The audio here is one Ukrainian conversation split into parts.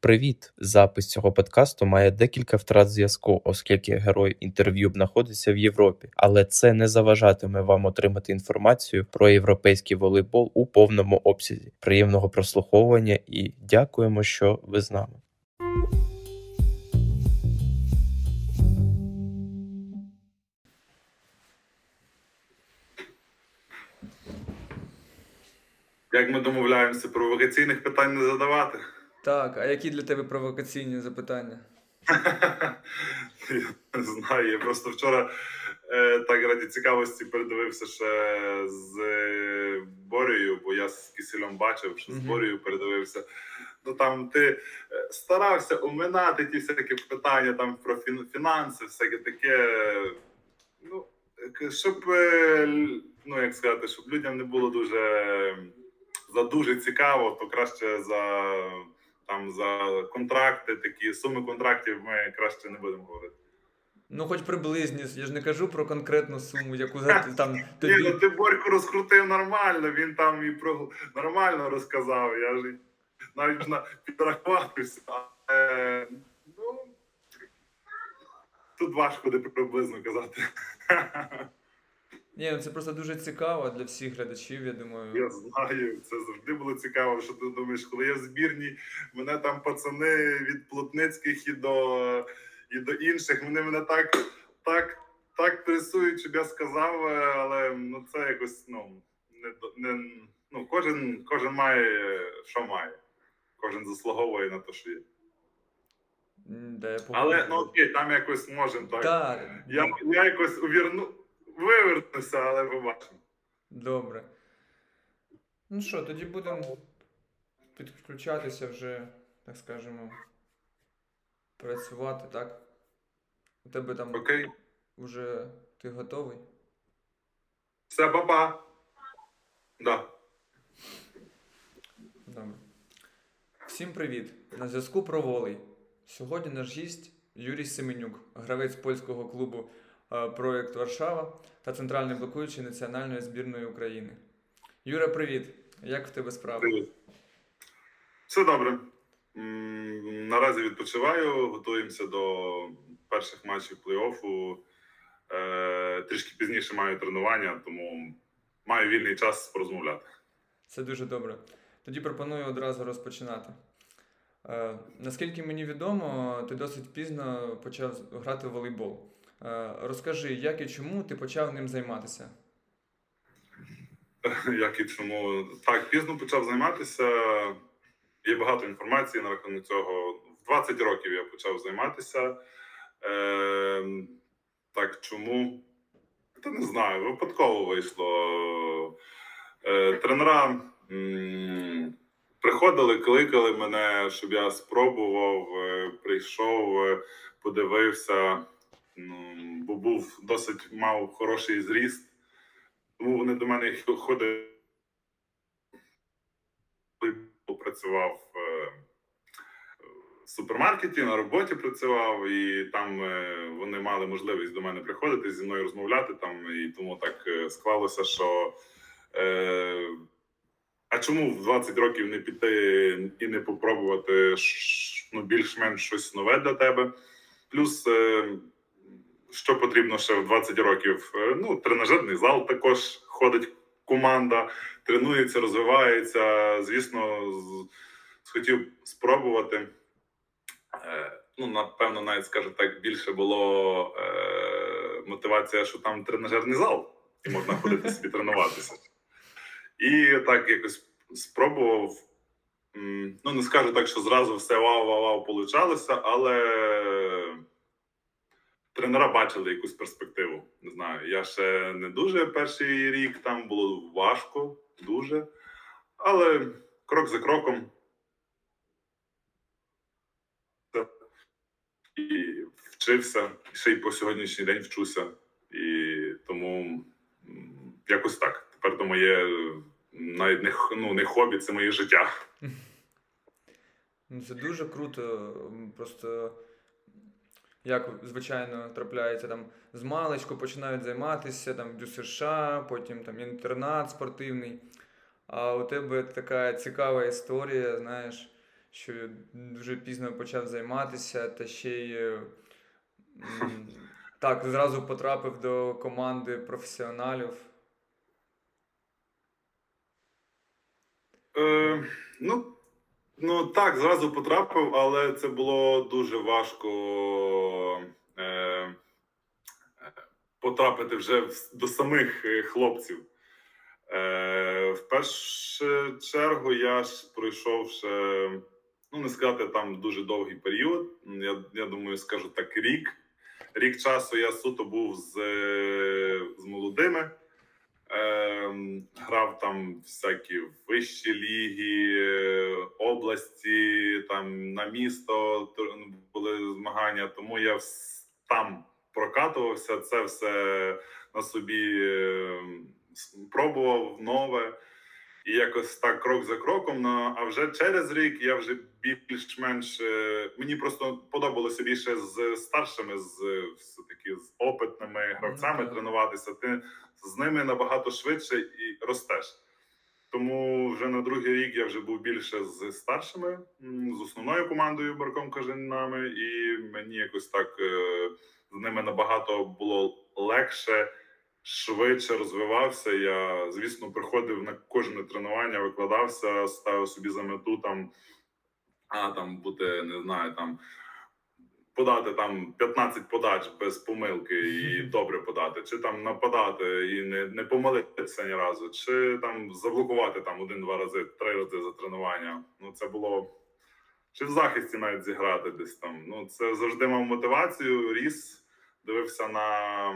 Привіт! Запис цього подкасту має декілька втрат зв'язку, оскільки герой інтерв'ю знаходиться в Європі, але це не заважатиме вам отримати інформацію про європейський волейбол у повному обсязі. Приємного прослуховування і дякуємо, що ви з нами. Як ми домовляємося, провокаційних питань не задавати? Так, а які для тебе провокаційні запитання? Я не знаю. Я просто вчора е, так раді цікавості передивився ще з е, Борєю, бо я з Кисельом бачив, що з Мгм. Передивився. Ну там ти е, старався оминати ті всякі питання там про фінанси, всяке таке. Ну, щоб, е, ну як сказати, щоб людям не було дуже за дуже цікаво, то краще за там за контракти, такі суми контрактів ми краще не будемо говорити. Ну, хоч приблизні, я ж не кажу про конкретну суму, яку там Ні, тобі. ну ти Борьку розкрутив нормально, він там і про нормально розказав. Я ж навіть на підрахувався. Але, ну, тут важко де приблизно казати. Ні, ну це просто дуже цікаво для всіх глядачів, я думаю. Я знаю, це завжди було цікаво. Що ти думаєш, коли я в збірні, мене там пацани від Плотницьких і до і до інших, вони мене так так, так пресують, щоб я сказав, але ну це якось ну не не ну кожен, кожен має що має. Кожен заслуговує на те, що є. Да, я Але ну окей, там якось можемо так. Так, Я, я якось увірну, вивернуся, але побачимо. добре. Ну що, тоді будемо підключатися вже, так скажемо, працювати, так? У тебе там Окей, вже ти готовий? все, па-па. Да. Добре. Всім привіт! На зв'язку про волей. Сьогодні наш гість Юрій Семенюк, гравець польського клубу Проєкт Варшава та центральний блокуючий національної збірної України. Юра, привіт! Як в тебе справи? Привіт. Все добре. Наразі відпочиваю, готуємося до перших матчів плей-оффу. Е, Трішки пізніше маю тренування, тому маю вільний час порозмовляти. Це дуже добре. Тоді пропоную одразу розпочинати. Е, наскільки мені відомо, ти досить пізно почав грати в волейбол. Е, розкажи, як і чому ти почав ним займатися? Як і чому так пізно почав займатися. Є багато інформації на рахунок цього. В 20 років я почав займатися. Е, так чому? Та не знаю, випадково вийшло. Е, тренера м, приходили, кликали мене, щоб я спробував, е, прийшов, е, подивився, ну, бо був досить мав хороший зріст. Тому вони до мене ходили, працював е, в супермаркеті, на роботі працював, і там е, вони мали можливість до мене приходити зі мною розмовляти. Там і тому так е, склалося, що е, а чому в 20 років не піти і не попробувати ну, більш-менш щось нове для тебе? Плюс, що потрібно ще в 20 років? Е, Ну, тренажерний зал також ходить команда, тренується, розвивається. Звісно, схотів спробувати. Е, Ну, напевно, навіть скажу так, більше було е, мотивація, що там тренажерний зал, і можна ходити собі тренуватися. І так якось спробував. Ну, не скажу так, що зразу все вау-вау-вау получалося, але тренера бачили якусь перспективу. Не знаю, я ще не дуже перший рік там було важко, дуже. Але крок за кроком. І вчився, ще й по сьогоднішній день вчуся. І тому якось так. Тепер то моє навіть не, ну, не хобі, це моє життя. Ну, це дуже круто. Просто як звичайно трапляється там з маличку починають займатися там ДЮСШ, потім там інтернат спортивний. А у тебе така цікава історія, знаєш, що дуже пізно почав займатися, та ще й е, так, зразу потрапив до команди професіоналів. Е, ну, ну так, зразу потрапив, але це було дуже важко е, потрапити вже до самих е, хлопців. Е, В першу чергу я ж пройшов ще, ну не сказати, там дуже довгий період. Я я думаю, скажу так, рік. Рік часу я суто був з, з молодими. Е, Грав там всякі вищі ліги, області, там на місто були змагання, тому я там прокатувався, це все на собі пробував нове. І якось так крок за кроком. А вже через рік я вже більш-менш е, мені просто подобалося більше з старшими, з все таки з опитними гравцями mm-hmm. тренуватися. Ти з ними набагато швидше і ростеш. Тому вже на другий рік я вже був більше з старшими, з основною командою Барком Кажанами, і мені якось так е, з ними набагато було легше швидше розвивався. Я, звісно, приходив на кожне тренування, викладався, ставив собі за мету там, а там бути, не знаю, там. Подати там 15 подач без помилки і добре подати, чи там нападати і не не помилитися ні разу, чи там заблокувати там один-два рази, три рази за тренування. Ну це було чи в захисті навіть зіграти десь там. Ну це завжди мав мотивацію, ріс, дивився на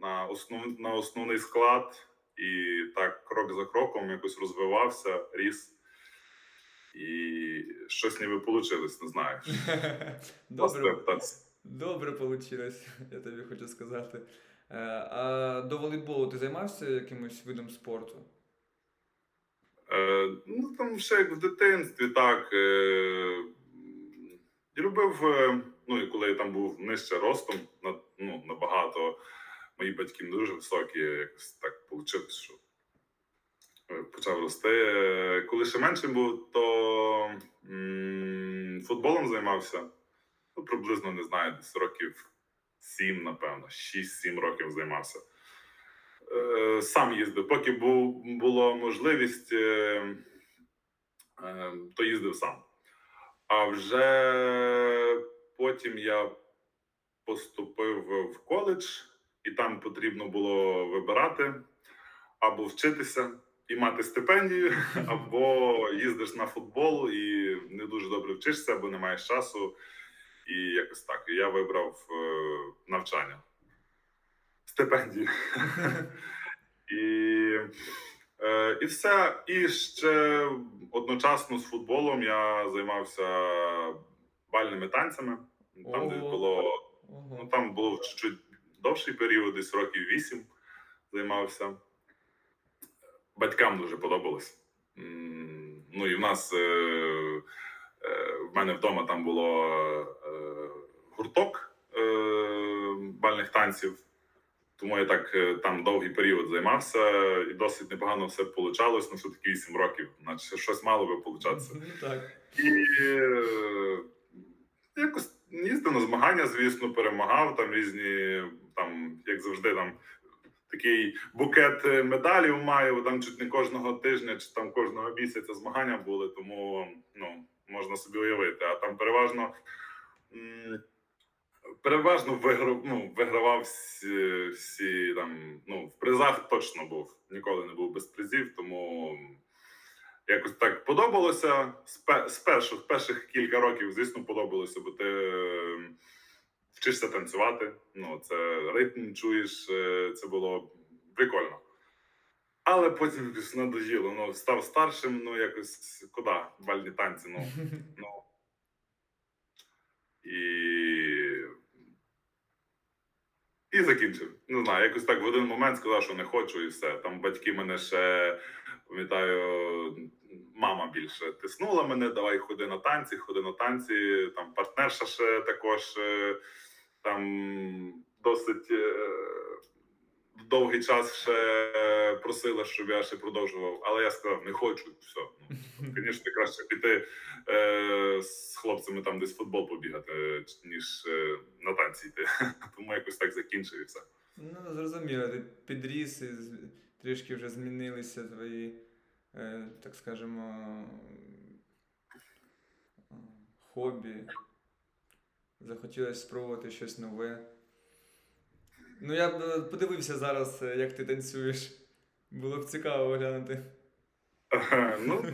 на основ, на основний склад, і так крок за кроком якось розвивався, ріс. І щось ніби вийшло, не знаю. Добре Добре вийшло, я тобі хочу сказати. Е, а до волейболу ти займався якимось видом спорту? Е, Ну, там ще як в дитинстві, так. Е, Любив, е, ну і коли я там був нижче ростом, ну, набагато мої батьки не дуже високі, якось так вийшло, що почав рости. Коли ще меншим був, то м- футболом займався. Ну, приблизно не знаю, десь років 7, напевно, 6-7 років займався. Е, сам їздив, поки був, була можливість, е, е, то їздив сам. А вже потім я поступив в коледж і там потрібно було вибирати або вчитися і мати стипендію, або їздиш на футбол і не дуже добре вчишся, або не маєш часу. І якось так. І я вибрав е, навчання, стипендію. І е, і все. І ще одночасно з футболом я займався бальними танцями. Там де було ну, там було чуть-чуть довший період, десь років вісім займався. Батькам дуже подобалось. Ну і в нас е, е, в мене вдома там було е, гурток бальних танців, тому я так там довгий період займався, і досить непогано все вийшло, ну все-таки 8 років, наче щось мало би получатися. Так. І якось їздив на змагання, звісно, перемагав там різні там, як завжди, там такий букет медалів маю. Там чуть не кожного тижня, чи там кожного місяця змагання були, тому ну можна собі уявити. А там переважно. Переважно виграв, ну, вигравав всі, всі там. Ну, в призах точно був. Ніколи не був без призів, тому якось так подобалося. З перших перших кілька років, звісно, подобалося, бо ти вчишся танцювати. Ну, це ритм чуєш, е, це було прикольно. Але потім надоїло. Ну, став старшим, ну якось куди? Бальні танці. ну, ну. І і закінчив. Не знаю, якось так в один момент сказав, що не хочу, і все. Там батьки мене ще пам'ятаю, мама більше тиснула мене. Давай ходи на танці, ходи на танці. Там партнерша ще також е, там досить е, довгий час ще просила, щоб я ще продовжував, але я сказав, не хочу. Все. Ну, Звісно, краще піти е, з хлопцями там десь футбол побігати, ніж е, на танці йти. Тому якось так закінчив і все. Ну, зрозуміло, ти підріс і трішки вже змінилися твої, е, так скажемо, хобі. Захотілося спробувати щось нове. Ну, я б е, подивився зараз, е, як ти танцюєш. Було б цікаво глянути. Ну,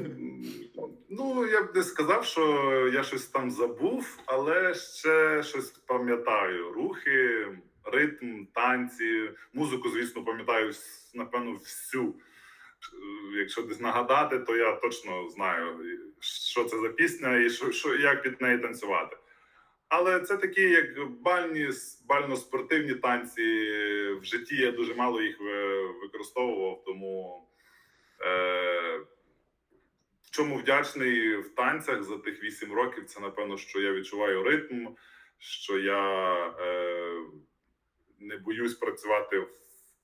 ну, я б не сказав, що я щось там забув, але ще щось пам'ятаю. Рухи, ритм, танці, музику, звісно, пам'ятаю, напевно, всю. Якщо десь нагадати, то я точно знаю, що це за пісня і що, що як під неї танцювати. Але це такі, як бальні, бально-спортивні танці. В житті я дуже мало їх використовував, тому е, чому вдячний в танцях за тих 8 років, це напевно, що я відчуваю ритм, що я е, не боюсь працювати в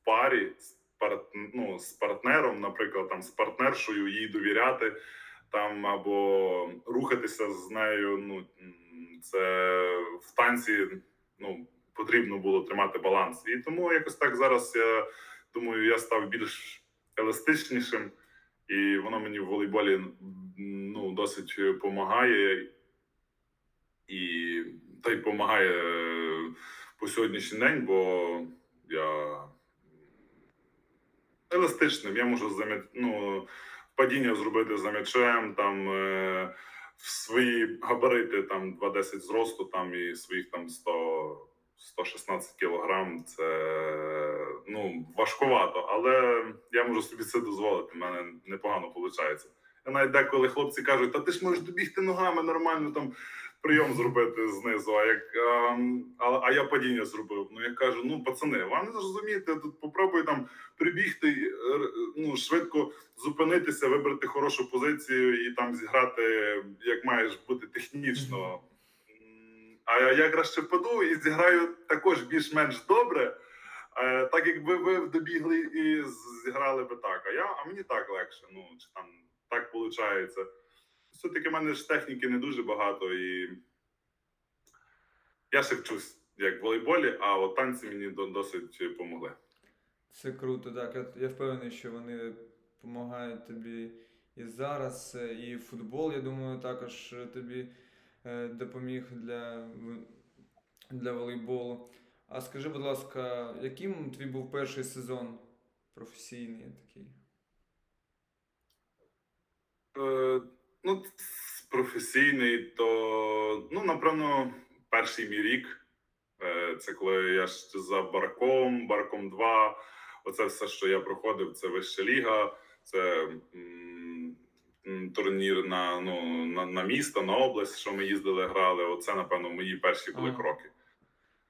парі з, парт, ну, з партнером, наприклад, там з партнершою, їй довіряти там або рухатися з нею. ну, це в танці ну, потрібно було тримати баланс. І тому якось так зараз я думаю, я став більш еластичнішим, і воно мені в волейболі ну, досить допомагає. І та й допомагає по сьогоднішній день, бо я еластичним. Я можу зам'я... ну, падіння зробити за м'ячем, там в свої габарити там 2,10 зросту, там і своїх там 100 116 кілограм. Це ну важкувато, але я можу собі це дозволити. У мене непогано виходить. Я навіть деколи хлопці кажуть, та ти ж можеш добігти ногами нормально там прийом зробити знизу. А як а, а, а я падіння зробив. Ну я кажу: ну пацани, вам не зрозумієте, тут попробуй там прибігти, ну швидко зупинитися, вибрати хорошу позицію і там зіграти, як маєш бути технічно. А я краще впаду і зіграю також більш-менш добре. Так якби ви добігли і зіграли би так. А я а мені так легше. Ну чи там так виходить все-таки в мене ж техніки не дуже багато, і я ще вчусь як в волейболі, а от танці мені досить допомогли. Це круто, так. Я, я впевнений, що вони допомагають тобі і зараз. І футбол, я думаю, також тобі е, допоміг для, для волейболу. А скажи, будь ласка, яким твій був перший сезон професійний такий? Ну, професійний, то ну, напевно, перший мій рік. Е, це коли я ж за барком, барком 2. Оце все, що я проходив, це вища ліга, це м, турнір на ну, на, на місто, на область, що ми їздили, грали. Оце, напевно, мої перші були кроки.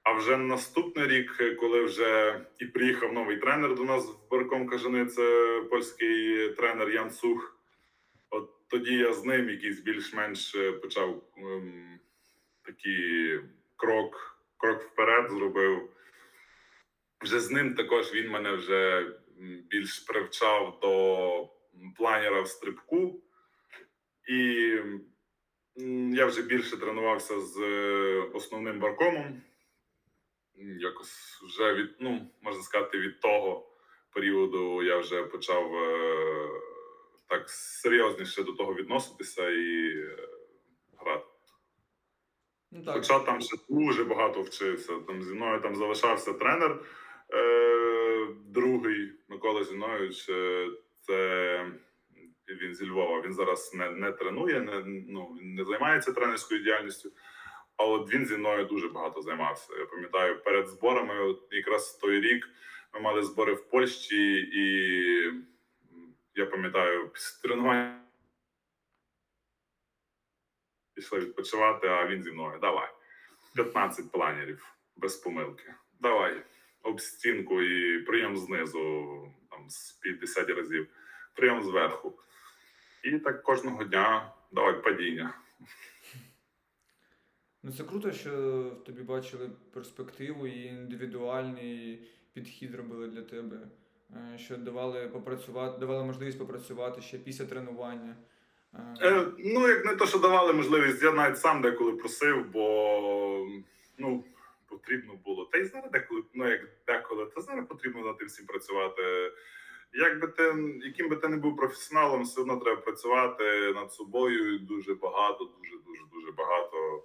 А вже наступний рік, коли вже і приїхав новий тренер до нас в Барком Кажани, це польський тренер Ян Сух. Тоді я з ним якийсь більш-менш е, почав ем, такий крок, крок вперед зробив. Вже з ним також він мене вже більш привчав до планера в стрибку, і я вже більше тренувався з е, основним баркомом. Якось вже від, ну, можна сказати, від того періоду я вже почав. Е, так серйозніше до того відноситися і е, грати. Ну, так. Хоча там ще дуже багато вчився. Там зі мною там залишався тренер е, другий Микола Зінович. Е, це він зі Львова. Він зараз не не тренує, не ну, не займається тренерською діяльністю. А от він зі мною дуже багато займався. Я пам'ятаю, перед зборами, от якраз той рік, ми мали збори в Польщі і я пам'ятаю, після тренування пішли відпочивати, а він зі мною. Давай. 15 планерів без помилки. Давай. Об стінку і прийом знизу там, з 50 разів, прийом зверху. І так кожного дня давай падіння. Ну, це круто, що в тобі бачили перспективу і індивідуальний підхід робили для тебе, що давали попрацювати, давали можливість попрацювати ще після тренування. Е, Е, ну, як не то, що давали можливість, я навіть сам деколи просив, бо ну, потрібно було. Та й зараз деколи, ну як деколи, та зараз потрібно над тим всім працювати. Як би ти, яким би ти не був професіоналом, все одно треба працювати над собою. Дуже багато, дуже, дуже, дуже багато.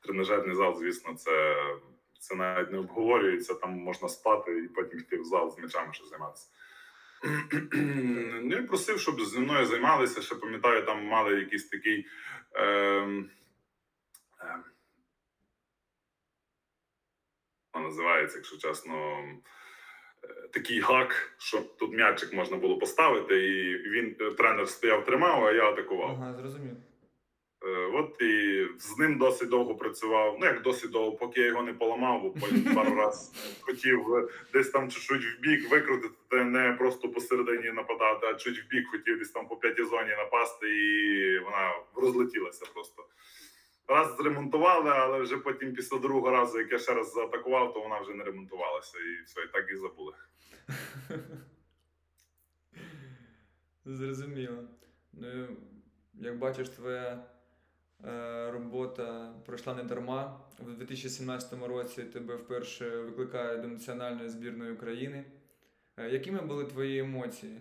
Тренажерний зал, звісно, це, це навіть не обговорюється. Там можна спати і потім йти в зал з м'ячами, що займатися. Ну, я просив, щоб зі мною займалися. Ще пам'ятаю, там мали якийсь такий. Е, е, називається, якщо чесно, е, такий гак, що тут м'ячик можна було поставити, і він е, тренер стояв, тримав, а я атакував. Ага, зрозумів. Е, От і з ним досить довго працював. Ну як досить довго, поки я його не поламав, бо потім пару раз хотів е, десь там чуть-чуть в бік викрутити, не просто посередині нападати, а чуть в бік хотів десь там по п'ятій зоні напасти, і вона розлетілася просто. Раз зремонтували, але вже потім після другого разу, як я ще раз заатакував, то вона вже не ремонтувалася. І все, і так і забули. Зрозуміло. Ну, як бачиш, твоя робота пройшла не дарма. У 2017 році тебе вперше викликають до національної збірної України. Е, якими були твої емоції?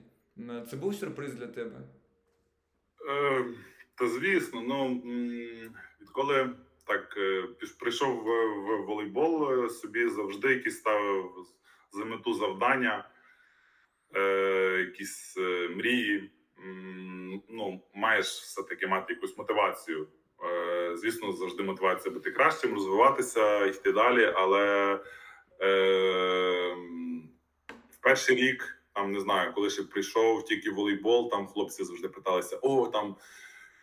Це був сюрприз для тебе? Е, та звісно, ну відколи так е, прийшов в, волейбол, е, собі завжди якісь ставив за мету завдання, е, якісь е, мрії. Ну, маєш все-таки мати якусь мотивацію. Е, звісно, завжди мотивація бути кращим, розвиватися, йти далі. Але е, в перший рік, там не знаю, коли ще прийшов тільки волейбол, там хлопці завжди питалися: о, там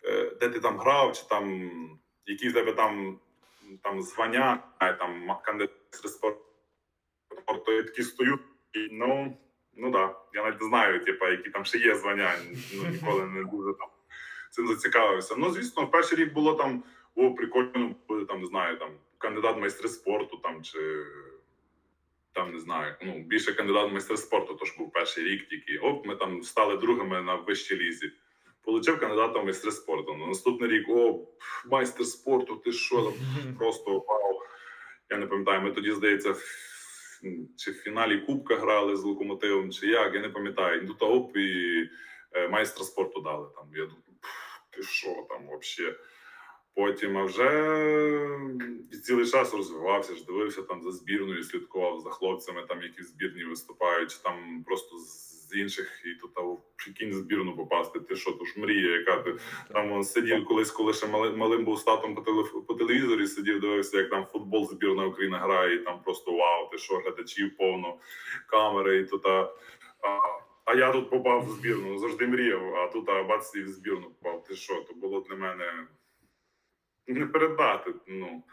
е, де ти там грав, чи там які в тебе там, там звання, там кандидат спорту. Я такі стою, ну, ну да. Я навіть не знаю, типу, які там ще є звання. Ну, ніколи не дуже там цим зацікавився. Ну, звісно, в перший рік було там, о, прикольно, буде там, не знаю, там кандидат майстри спорту, там чи там не знаю, ну більше кандидат в майстри спорту, тож був перший рік тільки. Оп, ми там стали другими на вищій лізі. Получив кандидата в майстри спорту. На наступний рік, о, майстер спорту, ти що там просто вау. Я не пам'ятаю, ми тоді, здається, чи в фіналі Кубка грали з локомотивом, чи як, я не пам'ятаю. І тут оп, і е, майстра спорту дали. Там. Я думаю, «Пф, ти що там взагалі? Потім, а вже цілий час розвивався, ж дивився там за збірною, слідкував за хлопцями, там які в збірні виступають, чи там просто з інших, і тут в прикинь збірну попасти. Ти що, то ж мрія, яка ти там сидів колись, коли ще малим, був статом по, телеф- по телевізорі, сидів, дивився, як там футбол збірна України грає, і там просто вау, ти що, глядачів повно, камери, і тут. А, а, я тут попав в збірну, ну, завжди мріяв, а тут а, бац, і в збірну попав. Ти що, то було для мене не передати. Ну,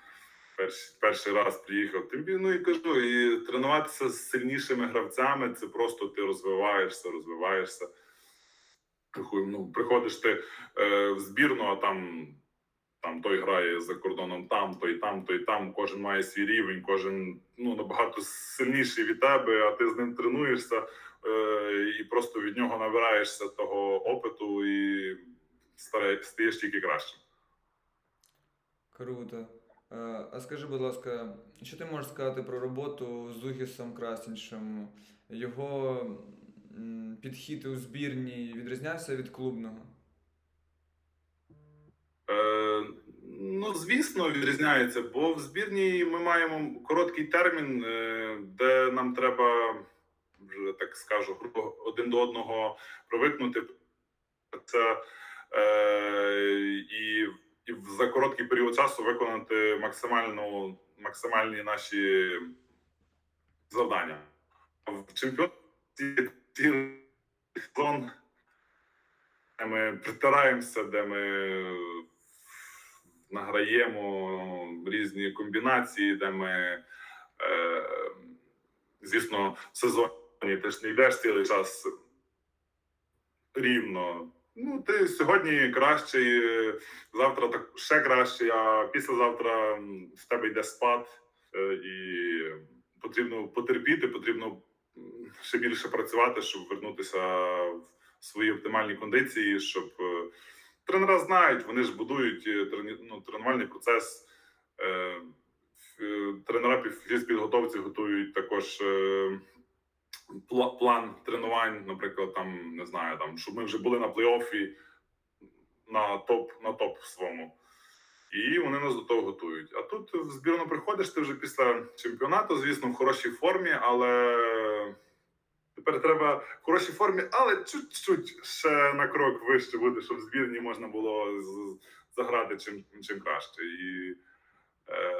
перший, перший раз приїхав. Тим ну і кажу, і тренуватися з сильнішими гравцями це просто ти розвиваєшся, розвиваєшся. Ну, приходиш ти е, в збірну, а там, там той грає за кордоном там, той там, той там. Кожен має свій рівень, кожен ну, набагато сильніший від тебе, а ти з ним тренуєшся і просто від нього набираєшся того опиту і стаєш тільки кращим. Круто. Е, А скажи, будь ласка, що ти можеш сказати про роботу з Угісом Красіншем? Його підхід у збірні відрізнявся від клубного? Е, ну, звісно, відрізняється, бо в збірній ми маємо короткий термін, е, де нам треба, вже так скажу, один до одного привикнути. Це е, і, і за короткий період часу виконати максимальну, максимальні наші завдання. В чемпіонаті цілий сезон, де ми притираємося, де ми награємо різні комбінації, де ми, е, звісно, в сезоні ти ж не йдеш цілий час рівно. ну ти сьогодні кращий, завтра так ще краще, а післязавтра в тебе йде спад, е, і потрібно потерпіти, потрібно ще більше працювати, щоб вернутися в свої оптимальні кондиції, щоб е, тренера знають, вони ж будують е, ну, тренувальний процес. Тренера фізпідготовці готують також план тренувань, наприклад, там не знаю, там щоб ми вже були на плей-офі на топ на топ своєму. І вони нас до того готують. А тут в збірну приходиш ти вже після чемпіонату, звісно, в хорошій формі, але тепер треба в хорошій формі, але чуть-чуть ще на крок вище буде, щоб в збірні можна було заграти чим чим краще. І е,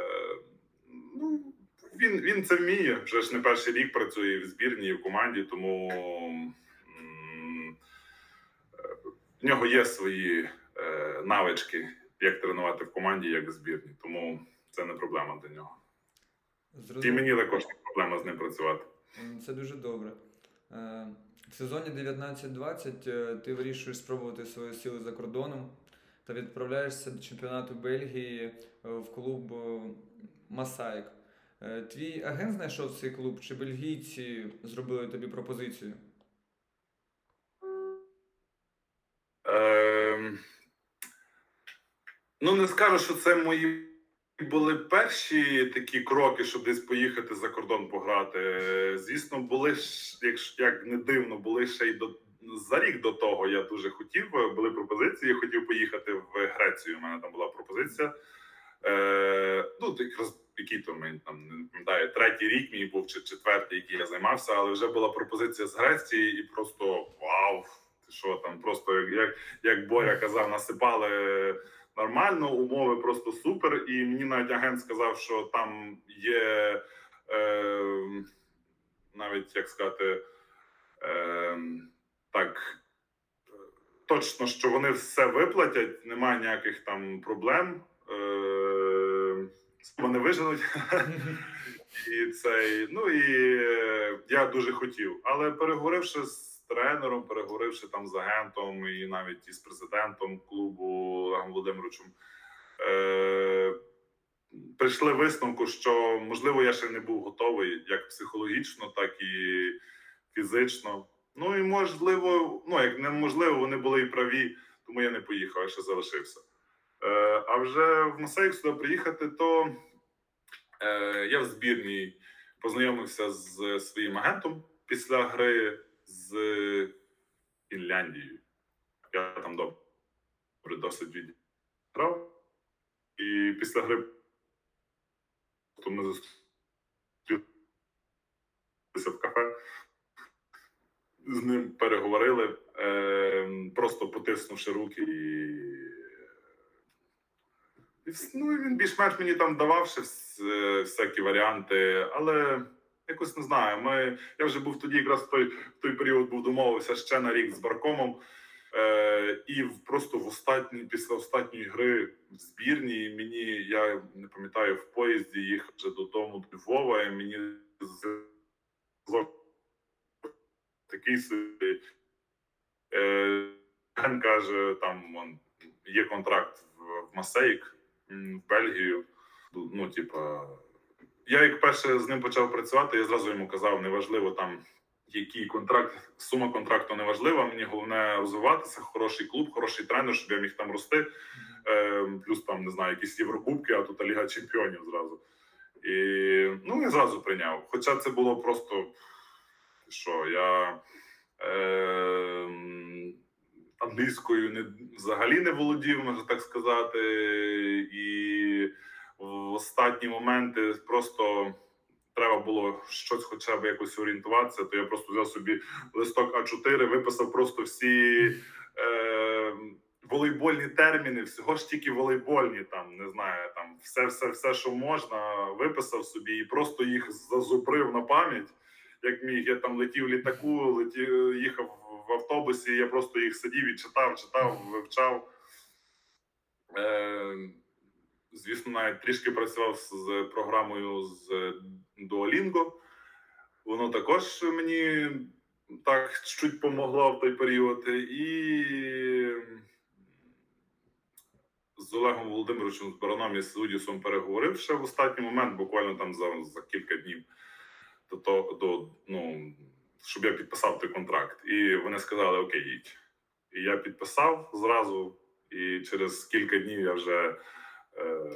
ну, він він це вміє. Вже ж не перший рік працює в збірні, і в команді, тому в нього є свої е, навички, як тренувати в команді, як в збірні. Тому це не проблема для нього. Зрозуміло. І мені також не проблема з ним працювати. Це дуже добре. Е, в сезоні 19-20 е, ти вирішуєш спробувати свої сили за кордоном та відправляєшся до чемпіонату Бельгії е, в клуб Масаїк. Е, твій агент знайшов цей клуб, чи бельгійці зробили тобі пропозицію? Е, ну, не скажу, що це мої були перші такі кроки, щоб десь поїхати за кордон пограти. Звісно, були як, як не дивно, були ще й до. За рік до того я дуже хотів, були пропозиції. Я хотів поїхати в Грецію. У мене там була пропозиція. Е, Ну, якраз який то ми там не пам'ятаю, третій рік мій був чи четвертий, який я займався, але вже була пропозиція з Греції, і просто вау! Ти що там просто як як Боря казав, насипали нормально, умови просто супер. І мені навіть агент сказав, що там є е, навіть як сказати е, так. Точно, що вони все виплатять, немає ніяких там проблем. Мене виженуть. І цей, ну і е, я дуже хотів. Але переговоривши з тренером, переговоривши там з агентом і навіть із президентом клубу Олегом Володимировичем, е, прийшли висновку, що можливо я ще не був готовий як психологічно, так і фізично. Ну і можливо, ну як неможливо, вони були і праві, тому я не поїхав, я ще залишився. Е, а вже в Масейк сюди приїхати, то е, я в збірній познайомився з своїм агентом після гри з Фінляндією. Я там добре досить відіграв. І після гри то ми зустрілися в кафе, з ним переговорили, е, просто потиснувши руки і. Ну, він більш-менш мені там давав ще всякі варіанти, але якось не знаю. Ми, Я вже був тоді, якраз в той в той період був домовився ще на рік з Баркомом. Е, І просто в останній, після останньої гри в збірні мені, я не пам'ятаю, в поїзді їхав вже додому до Львова, і мені такий собі е, каже, там є контракт в Масейк в Бельгію. Ну, типа, я як перше з ним почав працювати, я зразу йому казав, неважливо там який контракт, сума контракту не важлива. Мені головне розвиватися, хороший клуб, хороший тренер, щоб я міг там рости. Е, Плюс там не знаю, якісь єврокубки, а тут Ліга Чемпіонів зразу. І ну я зразу прийняв. Хоча це було просто що я. Е, англійською не взагалі не володів, можна так сказати, і в останні моменти просто треба було щось, хоча б якось орієнтуватися. То я просто взяв собі листок А4, виписав просто всі. Е, Волейбольні терміни, всього ж тільки волейбольні, там не знаю, там все, все, все, що можна, виписав собі і просто їх зазубрив на пам'ять. Як міг я там летів літаку, летів, їхав в автобусі. Я просто їх сидів і читав, читав, вивчав. Е, Звісно, навіть трішки працював з програмою з Duolingo. Воно також мені так чуть помогло в той період. І з Олегом Володимировичем з Бараном і з Удісом переговорив ще в останній момент, буквально там за, за кілька днів до до, ну, щоб я підписав той контракт. І вони сказали: Окей, їдь. І я підписав зразу, і через кілька днів я вже е,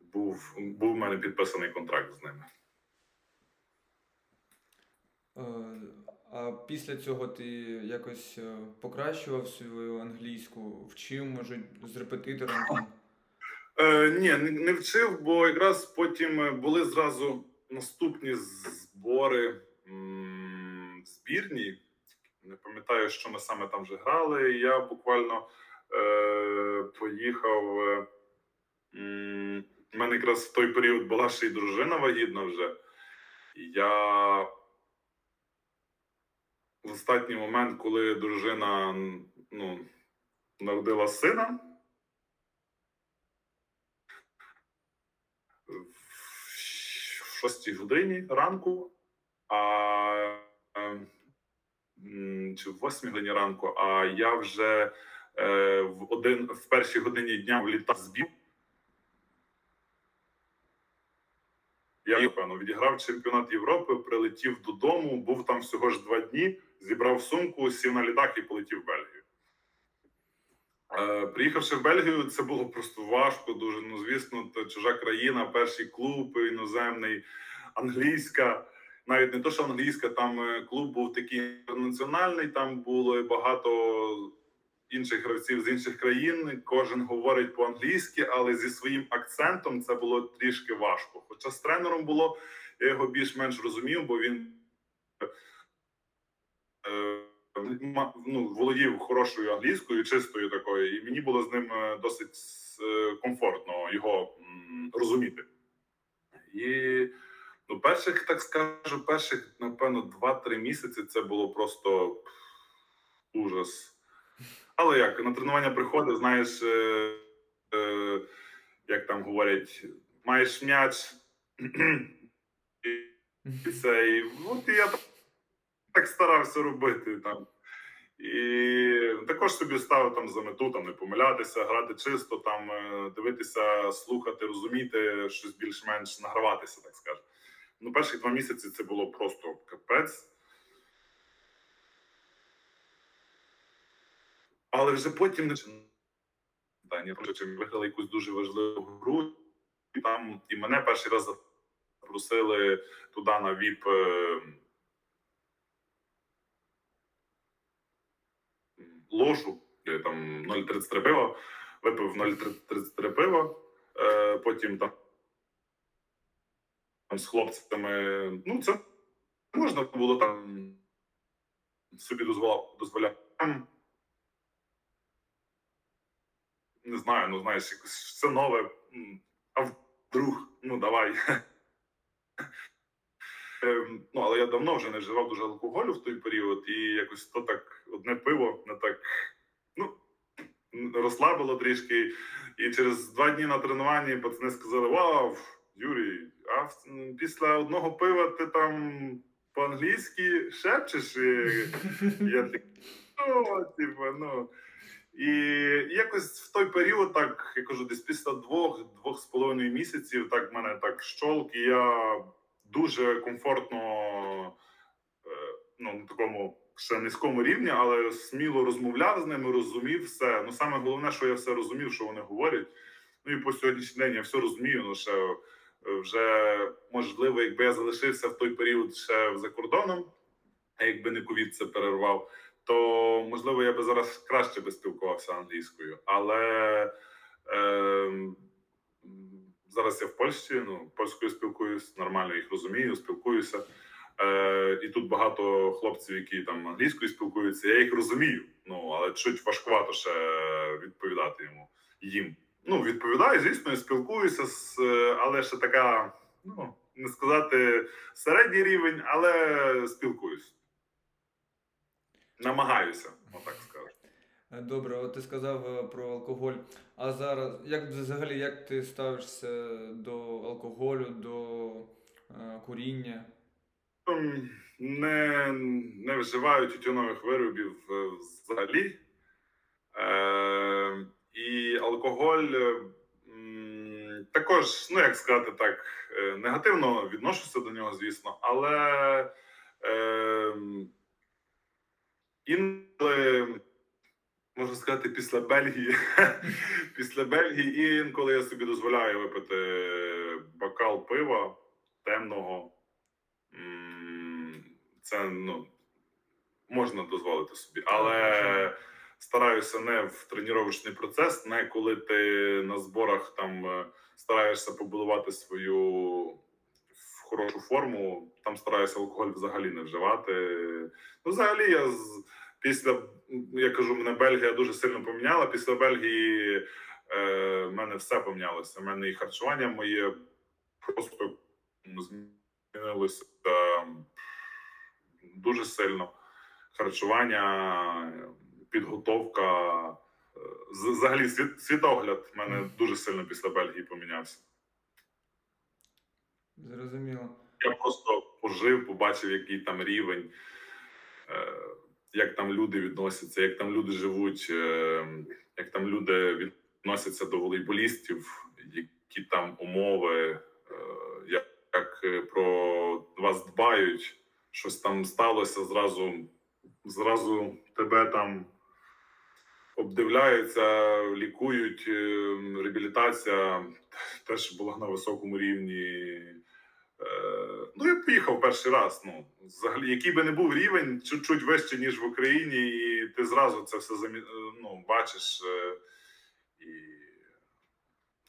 був, був у мене підписаний контракт з ними. Е, А після цього ти якось е, покращував свою англійську, вчив, може, з репетитором там? Е, ні, не, не вчив, бо якраз потім е, були зразу наступні збори збірні. Не пам'ятаю, що ми саме там вже грали. Я буквально е, поїхав. Е, у мене якраз в той період була ще й дружина вагітна вже. Я в останній момент, коли дружина ну, народила сина. в 6 годині ранку, а ем, чи в 8 годині ранку, а я вже е, в один в першій годині дня влітав збів. Я напевно відіграв чемпіонат Європи, прилетів додому, був там всього ж два дні, зібрав сумку, сів на літак і полетів в Бельгію. Е, приїхавши в Бельгію, це було просто важко. Дуже ну звісно, чужа країна, перший клуб іноземний, англійська. Навіть не то, що англійська, там е, клуб був такий інтернаціональний. Там було багато інших гравців з інших країн. Кожен говорить по-англійськи, але зі своїм акцентом це було трішки важко. Хоча з тренером було я його більш-менш розумів, бо він. Е, ну, володів хорошою англійською, чистою такою, і мені було з ним е, досить комфортно його розуміти. І ну, перших, так скажу, перших, напевно, 2-3 місяці це було просто ужас. Але як на тренування приходить, знаєш, е, е, як там говорять, маєш м'яч, і це, і от я так старався робити там. І також собі ставив там за мету там не помилятися, грати чисто, там е, дивитися, слухати, розуміти, щось більш-менш награватися, так скажемо. Ну, перші два місяці це було просто капець. Але вже потім не чим виграли якусь дуже важливу гру, і там і мене перший раз запросили туди на ВІП. Е, ложу, там 0,33 пива, випив 0,33 пива, е, потім там з хлопцями. Ну, це можна було там собі дозволяти. Не знаю, ну знаєш, все нове, а вдруг, ну давай. Ем, ну, але я давно вже не вживав дуже алкоголю в той період, і якось то так одне пиво не так ну, розслабило трішки. І через два дні на тренуванні пацани сказали: Вау, Юрій, а після одного пива ти там по-англійськи шепчеш? І Я такий, ну, типу, ну. І якось в той період, так я кажу, десь після двох-двох з половиною місяців, так в мене так щолк, і я дуже комфортно е, ну, на такому ще низькому рівні, але сміло розмовляв з ними, розумів все. Ну саме головне, що я все розумів, що вони говорять. Ну і по сьогоднішній день я все розумію. Ну ще вже можливо, якби я залишився в той період ще за кордоном, а якби не ковід це перервав, то можливо я би зараз краще би спілкувався англійською, але. Е, Зараз я в Польщі, ну польською спілкуюсь, нормально їх розумію, спілкуюся. Е, І тут багато хлопців, які там англійською спілкуються. Я їх розумію. Ну але чуть важкувато ще відповідати йому їм. Ну відповідаю, звісно, спілкуюся, з, але ще така, ну не сказати середній рівень, але спілкуюсь. Намагаюся, отак скажу. Е, добре, от ти сказав е, про алкоголь. А зараз, як взагалі як ти ставишся до алкоголю, до е, куріння? не, не вживаю тютюнових виробів е, взагалі. Е, і алкоголь е, також, ну як сказати так, е, негативно відношуся до нього, звісно, але е, інколи, можна сказати, після Бельгії, після Бельгії інколи я собі дозволяю випити бокал пива темного. Це ну, можна дозволити собі, але стараюся не в тренувальний процес, не коли ти на зборах там е, стараєшся побудувати свою хорошу форму. Там стараюся алкоголь взагалі не вживати. Ну, взагалі, я з після я кажу, мене Бельгія дуже сильно поміняла. Після Бельгії е, в мене все помінялося. У мене і харчування моє просто змінилося е, дуже сильно. Харчування, підготовка. е, Взагалі, світ, світогляд в мене дуже сильно після Бельгії помінявся. Зрозуміло. Я просто пожив, побачив, який там рівень, е, як там люди відносяться, як там люди живуть, е, як там люди відносяться до волейболістів, які там умови, як, про вас дбають, щось там сталося, зразу, зразу тебе там обдивляються, лікують, е, реабілітація теж була на високому рівні. Е, Ну, я поїхав перший раз. Ну, взагалі, який би не був рівень, чуть-чуть вище, ніж в Україні, і ти зразу це все замі... е, ну, бачиш. е, І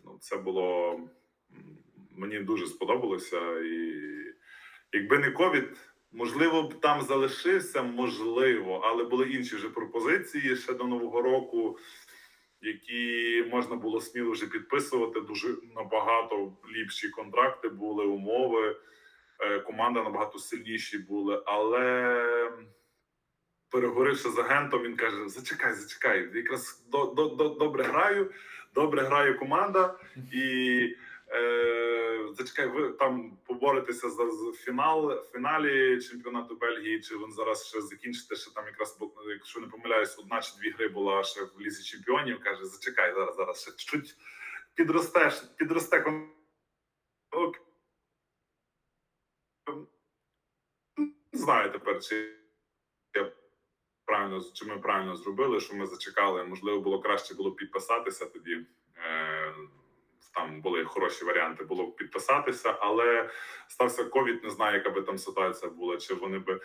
ну, це було мені дуже сподобалося. І якби не ковід, можливо, б там залишився, можливо, але були інші вже пропозиції ще до Нового року. Які можна було сміло вже підписувати, дуже набагато ліпші контракти були, умови. Е, Команда набагато сильніші були, але переговоривши з агентом, він каже: Зачекай, зачекай, якраз до, до, до, добре граю, добре грає команда, і е, зачекай, ви там поборетеся за фінал фіналі чемпіонату Бельгії. Чи він зараз ще закінчите? Ще там якраз якщо не помиляюсь, одна чи дві гри була ще в лізі чемпіонів. Каже: Зачекай, зараз, зараз ще чуть підростеш, підросте кон- Не знаю тепер, чи я правильно чи ми правильно зробили, що ми зачекали. Можливо, було краще було підписатися тоді. Там були хороші варіанти, було б підписатися, але стався ковід. Не знаю, яка би там ситуація була, чи вони би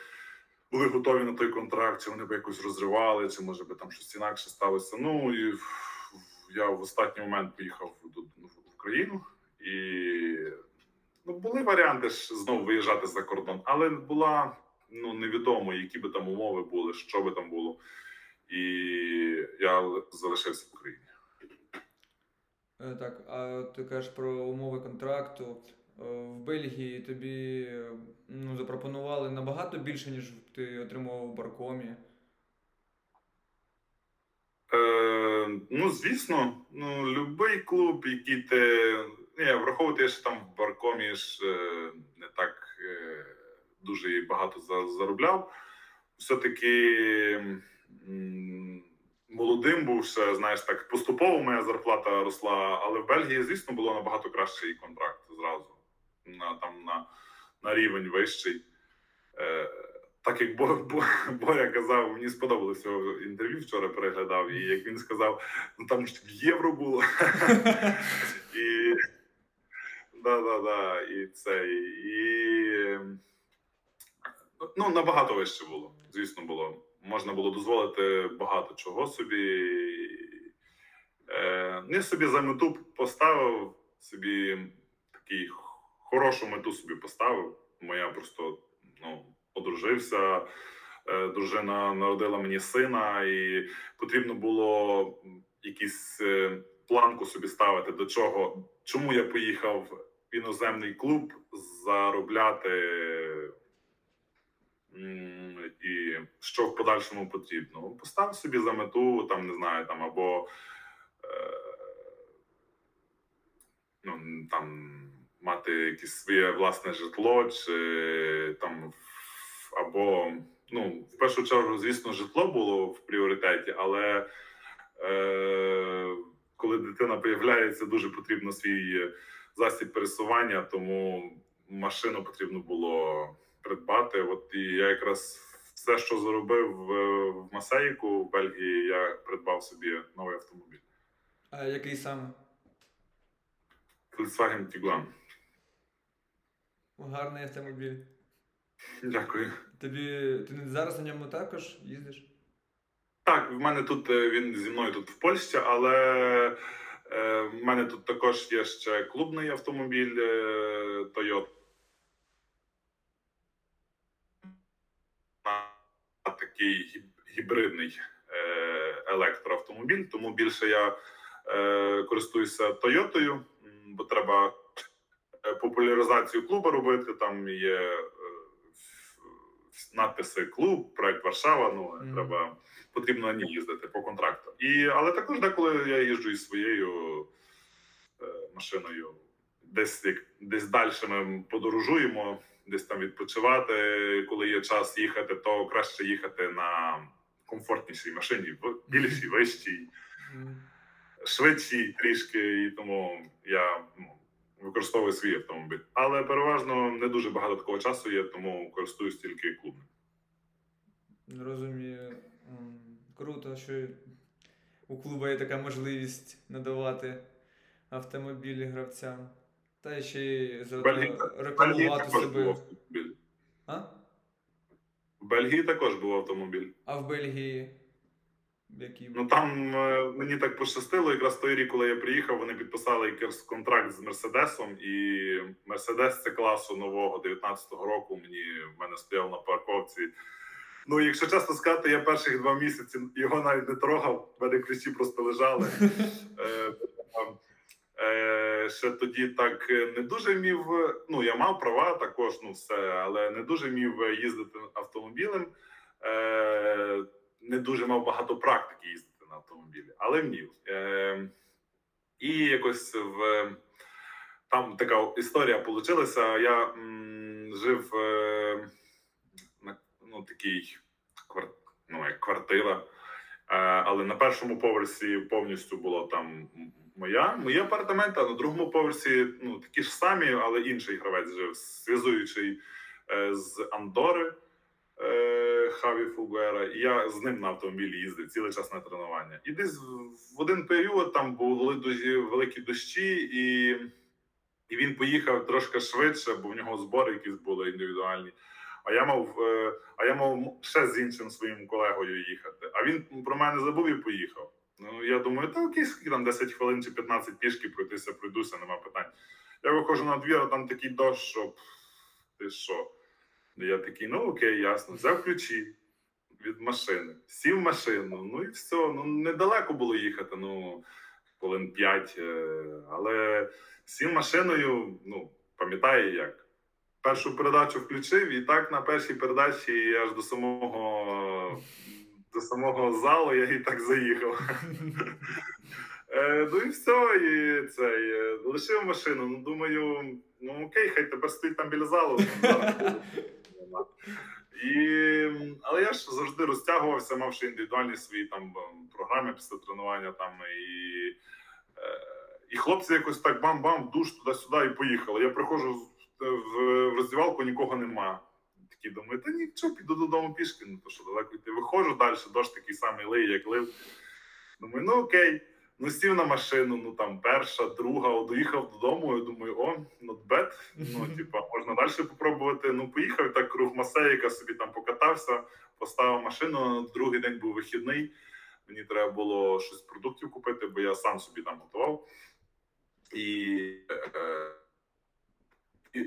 були готові на той контракт, чи вони би якось розривали, чи може би там щось інакше сталося. Ну і я в останній момент поїхав до Україну і ну, були варіанти ж знову виїжджати за кордон, але була ну невідомо, які би там умови були, що би там було. І я залишився в Україні. Е, Так, а ти кажеш про умови контракту. Е, В Бельгії тобі ну, запропонували набагато більше, ніж ти отримував у Баркомі. Е, ну, звісно, ну, будь-який клуб, який ти. Ні, враховувати, що там в Баркомі ж е, не так дуже багато заробляв. Все-таки молодим був ще, знаєш, так поступово моя зарплата росла, але в Бельгії, звісно, було набагато кращий контракт зразу. На, там, на, на рівень вищий. Е, так як Бо, Бо, Боря казав, мені сподобалося його інтерв'ю вчора переглядав, і як він сказав, ну там ж в євро було. і да, да, да, і це і ну набагато вище було. Звісно, було. Можна було дозволити багато чого собі. Е, я собі за мету поставив собі такий хорошу мету собі поставив. Моя просто ну, одружився. Е, Дружина народила мені сина, і потрібно було якийсь е, планку собі ставити до чого. Чому я поїхав в іноземний клуб заробляти і що в подальшому потрібно? Постав собі за мету, там не знаю, там або е, ну, там мати якесь своє власне житло, чи там або ну, в першу чергу, звісно, житло було в пріоритеті, але е, коли дитина появляється, дуже потрібно свій засіб пересування, тому машину потрібно було придбати. От і я якраз все, що заробив в, в Масейку в Бельгії, я придбав собі новий автомобіль. А який саме? Volkswagen Tiguan. Гарний автомобіль. Дякую. Тобі ти зараз на ньому також їздиш? Так, в мене тут е, він зі мною тут в Польщі, але е, в мене тут також є ще клубний автомобіль е, Toyota. Такий гібридний е, електроавтомобіль, тому більше я е, користуюся Тойотою, бо треба е, популяризацію клубу робити. Там є надписи клуб, проект Варшава. Ну mm. треба потрібно на ній їздити по контракту. І але також деколи я їжджу із своєю машиною, десь як десь далі ми подорожуємо, десь там відпочивати. Коли є час їхати, то краще їхати на комфортнішій машині, більшій, вищій, швидшій трішки. І тому я ну, використовую свій автомобіль. Але переважно не дуже багато такого часу є, тому користуюсь тільки клубним. Розумію. Круто, що у клубу є така можливість надавати автомобілі гравцям. Та ще й рекламувати себе. А? В Бельгії також був автомобіль. А в Бельгії? Які? Ну там е, мені так пощастило. Якраз той рік, коли я приїхав, вони підписали якийсь контракт з Мерседесом, і Мерседес це класу нового 19-го року. Мені в мене стояв на парковці. Ну, якщо чесно сказати, я перших два місяці його навіть не трогав, в мене ключі просто лежали. Е, е, ще тоді так не дуже вмів. Ну, я мав права також, ну все, але не дуже вмів їздити автомобілем. Е, не дуже мав багато практики їздити на автомобілі, але вмів. І якось в там така історія вийшла. Я жив ну, такий ну, як квартира. Е, але на першому поверсі повністю було там моя мої апартаменти, а на другому поверсі ну такі ж самі, але інший гравець жив, зв'язуючий е, з Андори е, Хаві Фугуера. І я з ним на автомобілі їздив цілий час на тренування. І десь в один період там були дуже великі дощі, і і він поїхав трошки швидше, бо в нього збори якісь були індивідуальні. А я мав е, а я мав ще з іншим своїм колегою їхати. А він про мене забув і поїхав. Я думаю, та окей, скільки там 10 хвилин чи 15 пішки пройтися, пройдуся, нема питань. Я виходжу на двір, а там такий дощ, що ти що? Я такий, ну окей, ясно. Взяв ключі від машини, сів в машину, ну і все. Ну недалеко було їхати, ну хвилин 5. Е, але сів машиною, ну пам'ятаю як першу передачу включив, і так на першій передачі аж до самого до самого залу я і так заїхав. Е, ну і все, і цей, е, лишив машину. Ну, думаю, ну окей, хай тепер стоїть там біля залу. І, Але я ж завжди розтягувався, мавши індивідуальні свої там програми після тренування. там, І е, і хлопці якось так бам-бам, душ туди-сюди і поїхали. Я приходжу в роздівалку нікого нема. Такі думаю, та нічого, піду додому пішки, ну то що далеко йти. Виходжу далі, дощ такий самий лий, як лив. Думаю, ну окей. Ну, сів на машину, ну там перша, друга, доїхав додому. Я думаю, о, not bad. Ну, типа, можна далі попробувати. Ну, поїхав так круг Масейка, собі там покатався, поставив машину. Другий день був вихідний. Мені треба було щось продуктів купити, бо я сам собі там готував. І е, і,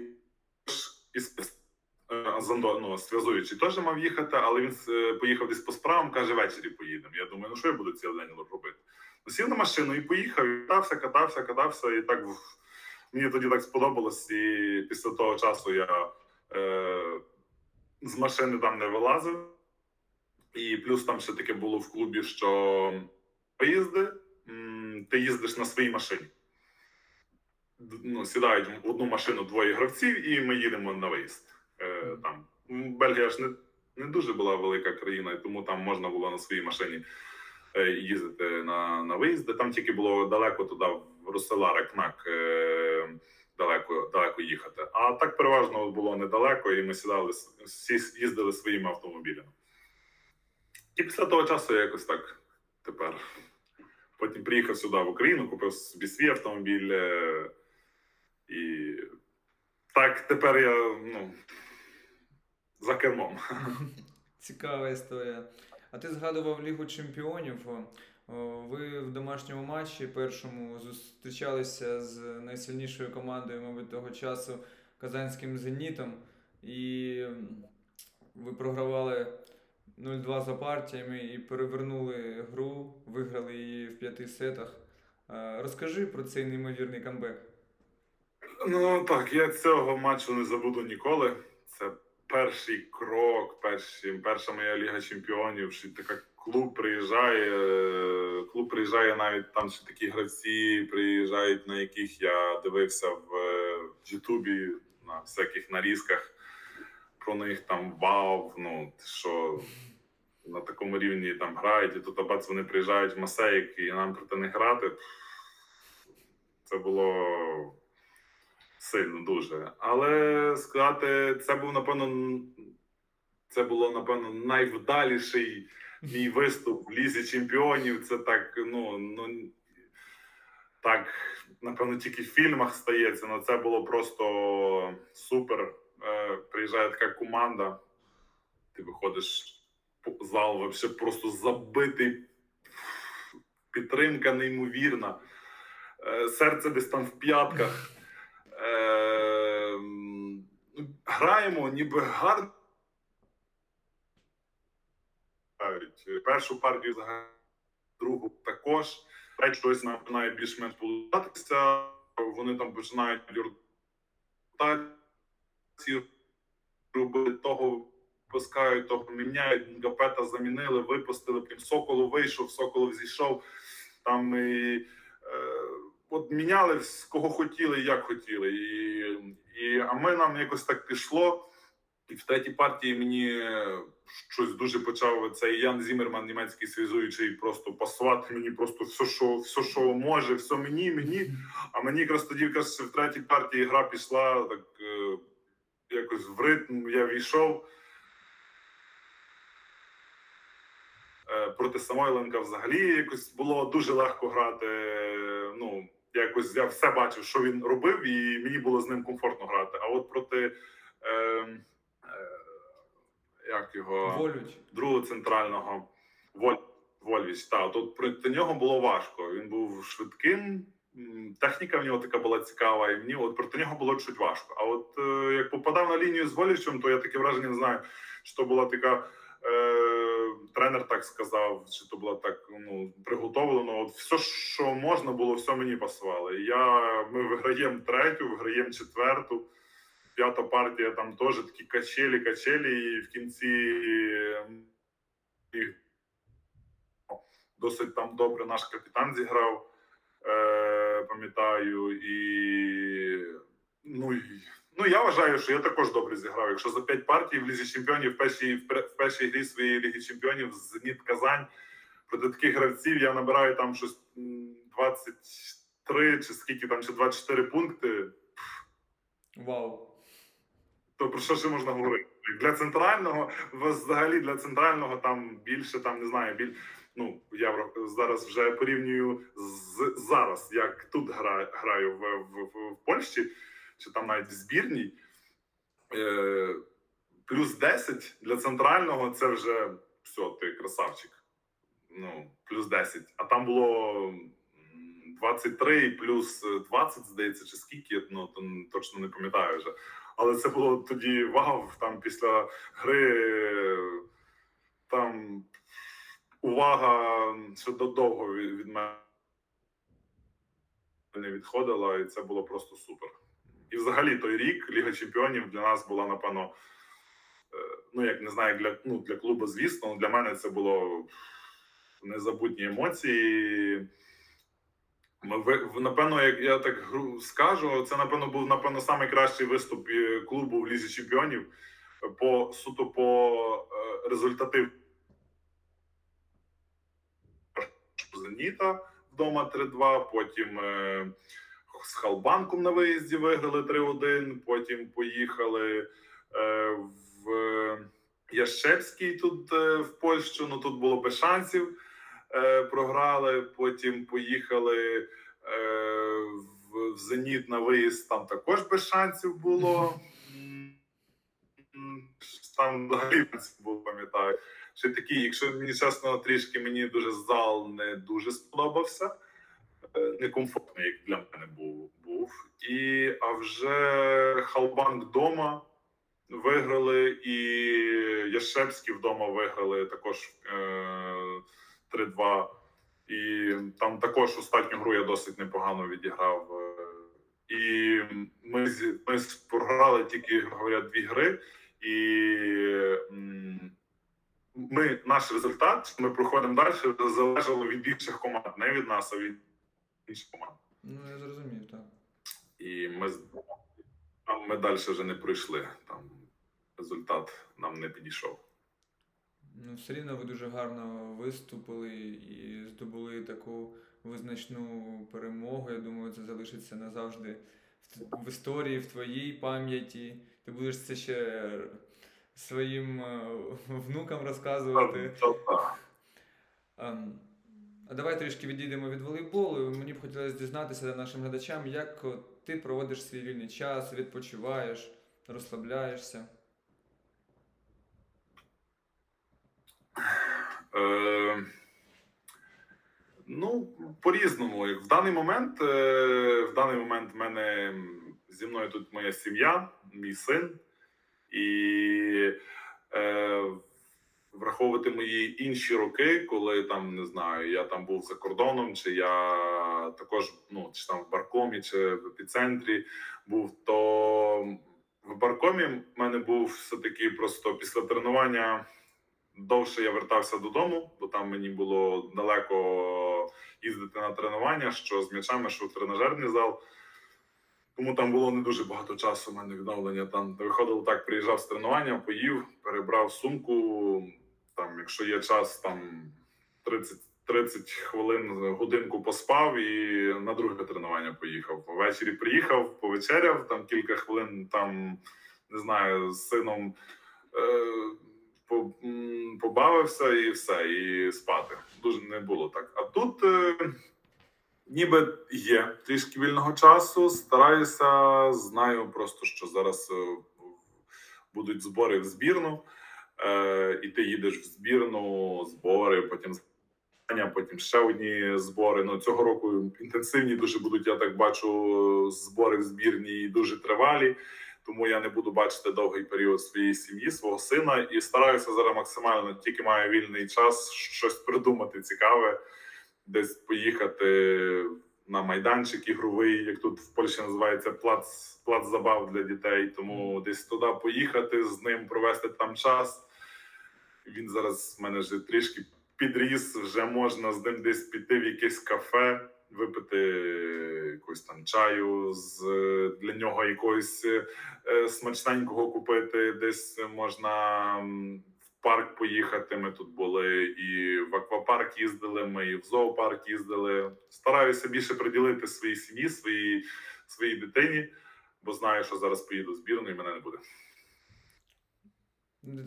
і Зандо, ну, теж мав їхати, але він е, поїхав десь по справам, каже, ввечері поїдемо. Я думаю, ну що я буду цілий день робити? Ну, сів на машину і поїхав, і катався, катався, катався, і так мені тоді так сподобалось. І після того часу я е, з машини там не вилазив. І плюс там ще таке було в клубі, що поїзди, ти їздиш на своїй машині. ну, сідають в одну машину двоє гравців, і ми їдемо на виїзд. Е, там Бельгія ж не, не дуже була велика країна, і тому там можна було на своїй машині е, їздити на на виїзди. Там тільки було далеко туди, в Руселара, Кнак, е, далеко далеко їхати. А так переважно було недалеко, і ми сідали всі їздили своїми автомобілями. І після того часу я якось так тепер. Потім приїхав сюди в Україну, купив собі свій автомобіль. І так тепер я ну, за кермом. Цікава історія. А ти згадував Лігу Чемпіонів. Ви в домашньому матчі першому зустрічалися з найсильнішою командою, мабуть, того часу Казанським Зенітом, і ви програвали 0-2 за партіями і перевернули гру, виграли її в п'яти сетах. Розкажи про цей неймовірний камбек. Ну так, я цього матчу не забуду ніколи. Перший крок, перші, перша моя Ліга Чемпіонів. що така клуб приїжджає. Клуб приїжджає навіть там, що такі гравці приїжджають, на яких я дивився в, в Ютубі на всяких нарізках. Про них там вау, ну що на такому рівні там грають, і тут абац вони приїжджають в Масейк і нам проти них грати. Це було сильно дуже. Але сказати, це був напевно, це було напевно найвдаліший мій виступ в лізі чемпіонів. Це так, ну ну так, напевно, тільки в фільмах стається. але це було просто супер. Е, Приїжджає така команда, ти виходиш зал, вообще просто забитий. Підтримка неймовірна. Е, серце десь там в п'ятках. Е, граємо, ніби гарно. Першу партію другу також. Треть щось починає більш-менш получатися. Вони там починають робити того, пускають, того міняють. Гапета замінили, випустили. Потім Соколу вийшов, Соколов зійшов. Там і е, от міняли кого хотіли, як хотіли. І, і, А ми нам якось так пішло. І в третій партії мені щось дуже почав цей Ян Зімерман, німецький свізуючий, просто пасувати мені просто все, що все, що може, все мені, мені. А мені якраз тоді якраз в третій партії гра пішла так е, якось в ритм. Я війшов. Е, проти Самойленка взагалі якось було дуже легко грати. Ну, якось я все бачив, що він робив, і мені було з ним комфортно грати. А от проти е, е, як його Волють. другого центрального Воль, Вольвіч, та тут проти нього було важко. Він був швидким. Техніка в нього така була цікава, і мені от проти нього було чуть важко. А от е, як попадав на лінію з Волічем, то я таке враження не знаю, що була така. Е, тренер так сказав, чи то було так ну приготовлено. От все, що можна було, все мені пасувало. Я ми виграємо третю, виграємо четверту. П'ята партія там теж такі качелі, качелі, і в кінці і, досить там добре наш капітан зіграв. Е, Пам'ятаю, і ну Ну я вважаю, що я також добре зіграв. Якщо за п'ять партій в лізі чемпіонів в першій в першій грі своєї ліги чемпіонів Зеніт Казань проти таких гравців я набираю там щось 23 чи скільки там чи 24 пункти. Вау. То про що ще можна говорити? Для центрального, взагалі для центрального там більше там не знаю, біль. Ну я зараз вже порівнюю з зараз, як тут граю, граю в, в, в, в Польщі чи там навіть в збірній. Е, Плюс 10 для центрального це вже все, ти красавчик. Ну, плюс 10. А там було 23 плюс 20, здається, чи скільки, ну то точно не пам'ятаю вже. Але це було тоді вау, там після гри там увага ще довго від мене не відходила, і це було просто супер. І, взагалі, той рік Ліга Чемпіонів для нас була, напевно, е, ну як не знаю, для ну, для клубу, звісно, але для мене це було незабутні емоції. Ми напевно, як я так скажу, це напевно був напевно найкращий виступ е, клубу в лізі чемпіонів по суто по е, результатив Зеніта вдома 3-2, потім з Халбанком на виїзді виграли 3-1, потім поїхали е, в Ящепський тут е, в Польщу. Ну тут було без шансів. Е, програли, потім поїхали е, в, в Зеніт на виїзд. Там також без шансів було. Там взагалі було, пам'ятаю. Ще такі, якщо мені чесно, трішки мені дуже зал не дуже сподобався. Некомфортний, як для мене був. був. І а вже Халбанк вдома виграли, і Яшевський вдома виграли також е, 3-2. І там також останню гру я досить непогано відіграв. Е, І ми, ми програли тільки, говорять, дві гри. І ми, наш результат, ми проходимо далі, залежало від інших команд, не від нас, а від команд. Ну, я зрозумів, так. І ми, там ми далі вже не пройшли. Там результат нам не підійшов. Ну, все рівно ви дуже гарно виступили і здобули таку визначну перемогу. Я думаю, це залишиться назавжди в, історії, в твоїй пам'яті. Ти будеш це ще своїм е, внукам розказувати. Та- та- Ем, А давай трішки відійдемо від волейболу. Мені б хотілося дізнатися нашим глядачам, як ти проводиш свій вільний час, відпочиваєш, розслабляєшся. Е, ну, по-різному. В даний момент, е, в даний момент в мене зі мною тут моя сім'я, мій син, і е, враховувати мої інші роки, коли там не знаю, я там був за кордоном, чи я також ну, чи там в баркомі, чи в епіцентрі був, то в баркомі в мене був все-таки просто після тренування довше я вертався додому, бо там мені було далеко їздити на тренування, що з м'ячами, що в тренажерний зал. Тому там було не дуже багато часу. У мене відновлення там виходило так, приїжджав з тренування, поїв, перебрав сумку. Там, якщо є час, там 30, 30 хвилин, годинку поспав і на друге тренування поїхав. Ввечері приїхав, повечеряв, там кілька хвилин, там не знаю, з сином. Е- побавився і все, і спати. Дуже не було так. А тут е, ніби є трішки вільного часу. Стараюся, знаю просто, що зараз е, будуть збори в збірну, е, і ти їдеш в збірну, збори, потім потім ще одні збори. Ну цього року інтенсивні дуже будуть. Я так бачу збори в збірні і дуже тривалі тому я не буду бачити довгий період своєї сім'ї, свого сина, і стараюся зараз максимально тільки маю вільний час щось придумати цікаве, десь поїхати на майданчик ігровий, як тут в Польщі називається плац, плац забав для дітей. Тому десь туди поїхати з ним, провести там час. Він зараз в мене вже трішки підріс, вже можна з ним десь піти в якесь кафе випити якогось там чаю, з для нього якогось е, смачненького купити. Десь можна в парк поїхати. Ми тут були і в аквапарк їздили. Ми і в зоопарк їздили. Стараюся більше приділити своїй сім'ї, своїй своїй дитині, бо знаю, що зараз поїду в збірну і мене не буде.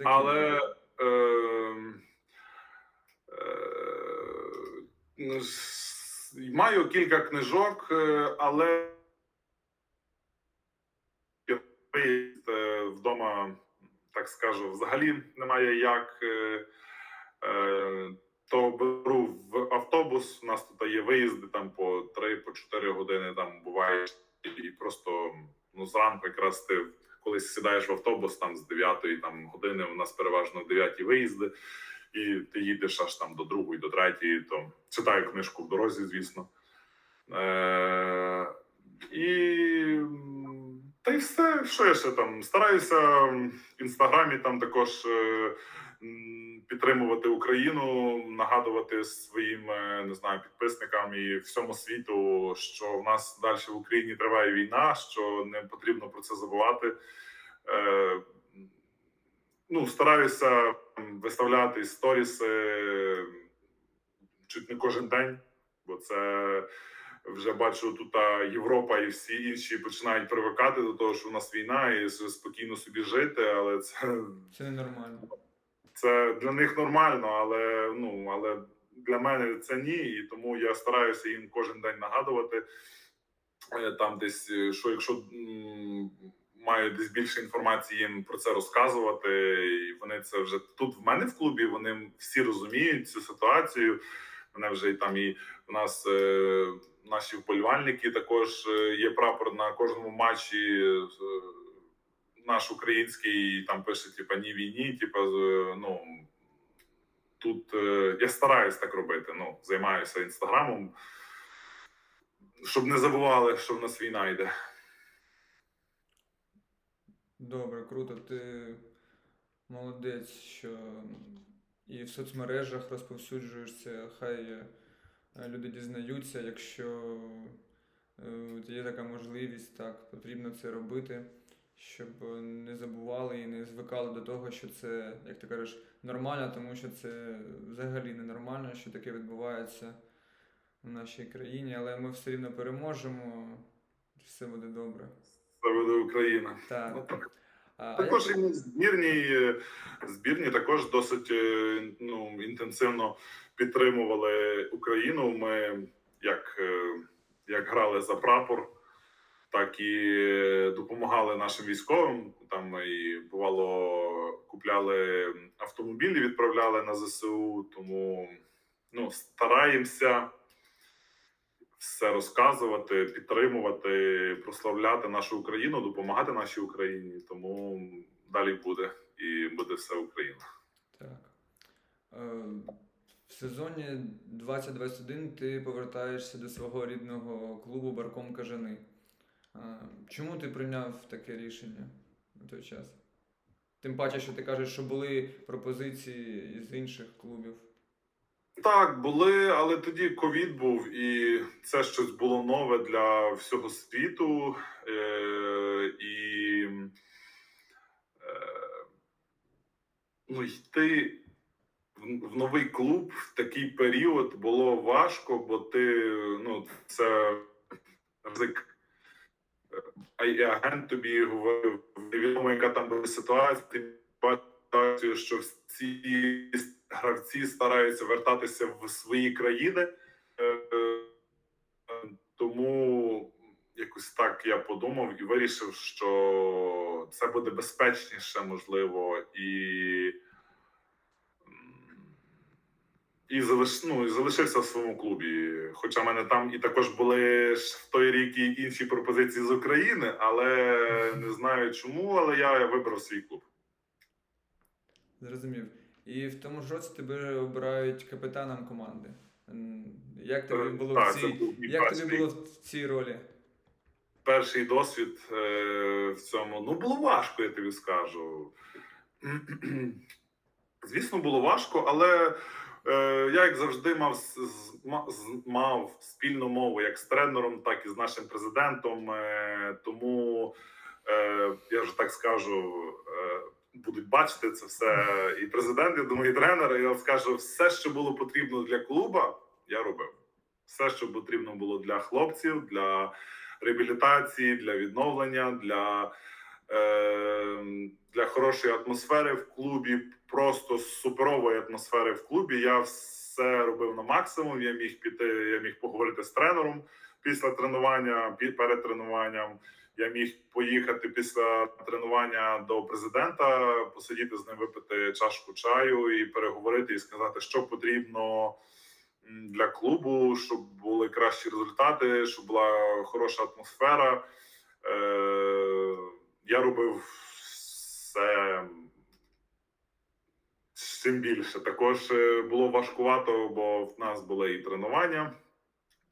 Але маю кілька книжок, е, але е, вдома, так скажу, взагалі немає як. е, е, То беру в автобус. У нас тут є виїзди там по 3-4 години. Там буває і просто ну зранку, якраз ти колись сідаєш в автобус там з 9 там години. У нас переважно 9 виїзди, і ти їдеш аж там до другої, до третьої. То читаю книжку в дорозі, звісно. Е- і та й все, що я ще там стараюся в інстаграмі там також е, підтримувати Україну, нагадувати своїм не знаю підписникам і всьому світу, що в нас далі в Україні триває війна, що не потрібно про це забувати. Е, ну, стараюся виставляти сторіси чуть не кожен день, бо це вже бачу тут Європа і всі інші починають привикати до того, що в нас війна, і спокійно собі жити, але це це ненормально. Це для них нормально, але ну але для мене це ні. І тому я стараюся їм кожен день нагадувати е, там, десь що якщо маю десь більше інформації їм про це розказувати, і вони це вже тут в мене в клубі. Вони всі розуміють цю ситуацію. Мене вже і там і в нас е, наші вболівальники також е, є прапор на кожному матчі. Наш український там пише: типа ні війні, типа ну тут е, я стараюсь так робити. Ну займаюся інстаграмом, щоб не забували, що в нас війна йде. Добре, круто. Ти молодець, що і в соцмережах розповсюджуєшся, хай е, люди дізнаються, якщо е, є така можливість, так, потрібно це робити, щоб не забували і не звикали до того, що це, як ти кажеш, нормально, тому що це взагалі ненормально, що таке відбувається в нашій країні, але ми все рівно переможемо, все буде добре. Це буде Україна. Так. Ну, так. А, також і збірні збірні також досить е, ну, інтенсивно підтримували Україну. Ми як е, як грали за прапор, так і допомагали нашим військовим. Там і бувало, купляли автомобілі, відправляли на ЗСУ. Тому ну, стараємося все розказувати, підтримувати, прославляти нашу Україну, допомагати нашій Україні. Тому далі буде і буде все Україна. Так. Е, в сезоні 2021 ти повертаєшся до свого рідного клубу Барком Кажани. Чому ти прийняв таке рішення на той час? Тим паче, що ти кажеш, що були пропозиції з інших клубів. Так, були, але тоді ковід був, і це щось було нове для всього світу. Е, І е, ну, йти в, в новий клуб в такий період було важко, бо ти ну, це ризик. Агент тобі говорив, невідомо, яка там була ситуація, бачиш, що всі гравці стараються вертатися в свої країни, е, тому якось так я подумав і вирішив, що це буде безпечніше, можливо, і і, залиш, ну, і залишився в своєму клубі. Хоча в мене там і також були в той рік і інші пропозиції з України, але не знаю чому, але я вибрав свій клуб. Зрозумів. І в тому ж році тебе обирають капітаном команди. Як тобі було так, в цій як тобі було в цій ролі? Перший досвід е, в цьому ну було важко, я тобі скажу. Звісно, було важко, але е, я, як завжди, мав мав спільну мову як з тренером, так і з нашим президентом. Е, тому е, я вже так скажу. Е, будуть бачити це все. І президент, я думаю, і тренер. Я скажу, все, що було потрібно для клуба, я робив. Все, що потрібно було для хлопців, для реабілітації, для відновлення, для е, для хорошої атмосфери в клубі, просто суперової атмосфери в клубі. Я все робив на максимум. Я міг піти, я міг поговорити з тренером після тренування, перед тренуванням. Я міг поїхати після тренування до президента, посидіти з ним, випити чашку чаю і переговорити, і сказати, що потрібно для клубу, щоб були кращі результати, щоб була хороша атмосфера. Е, Я робив все чим більше. Також е, було важкувато, бо в нас були і тренування,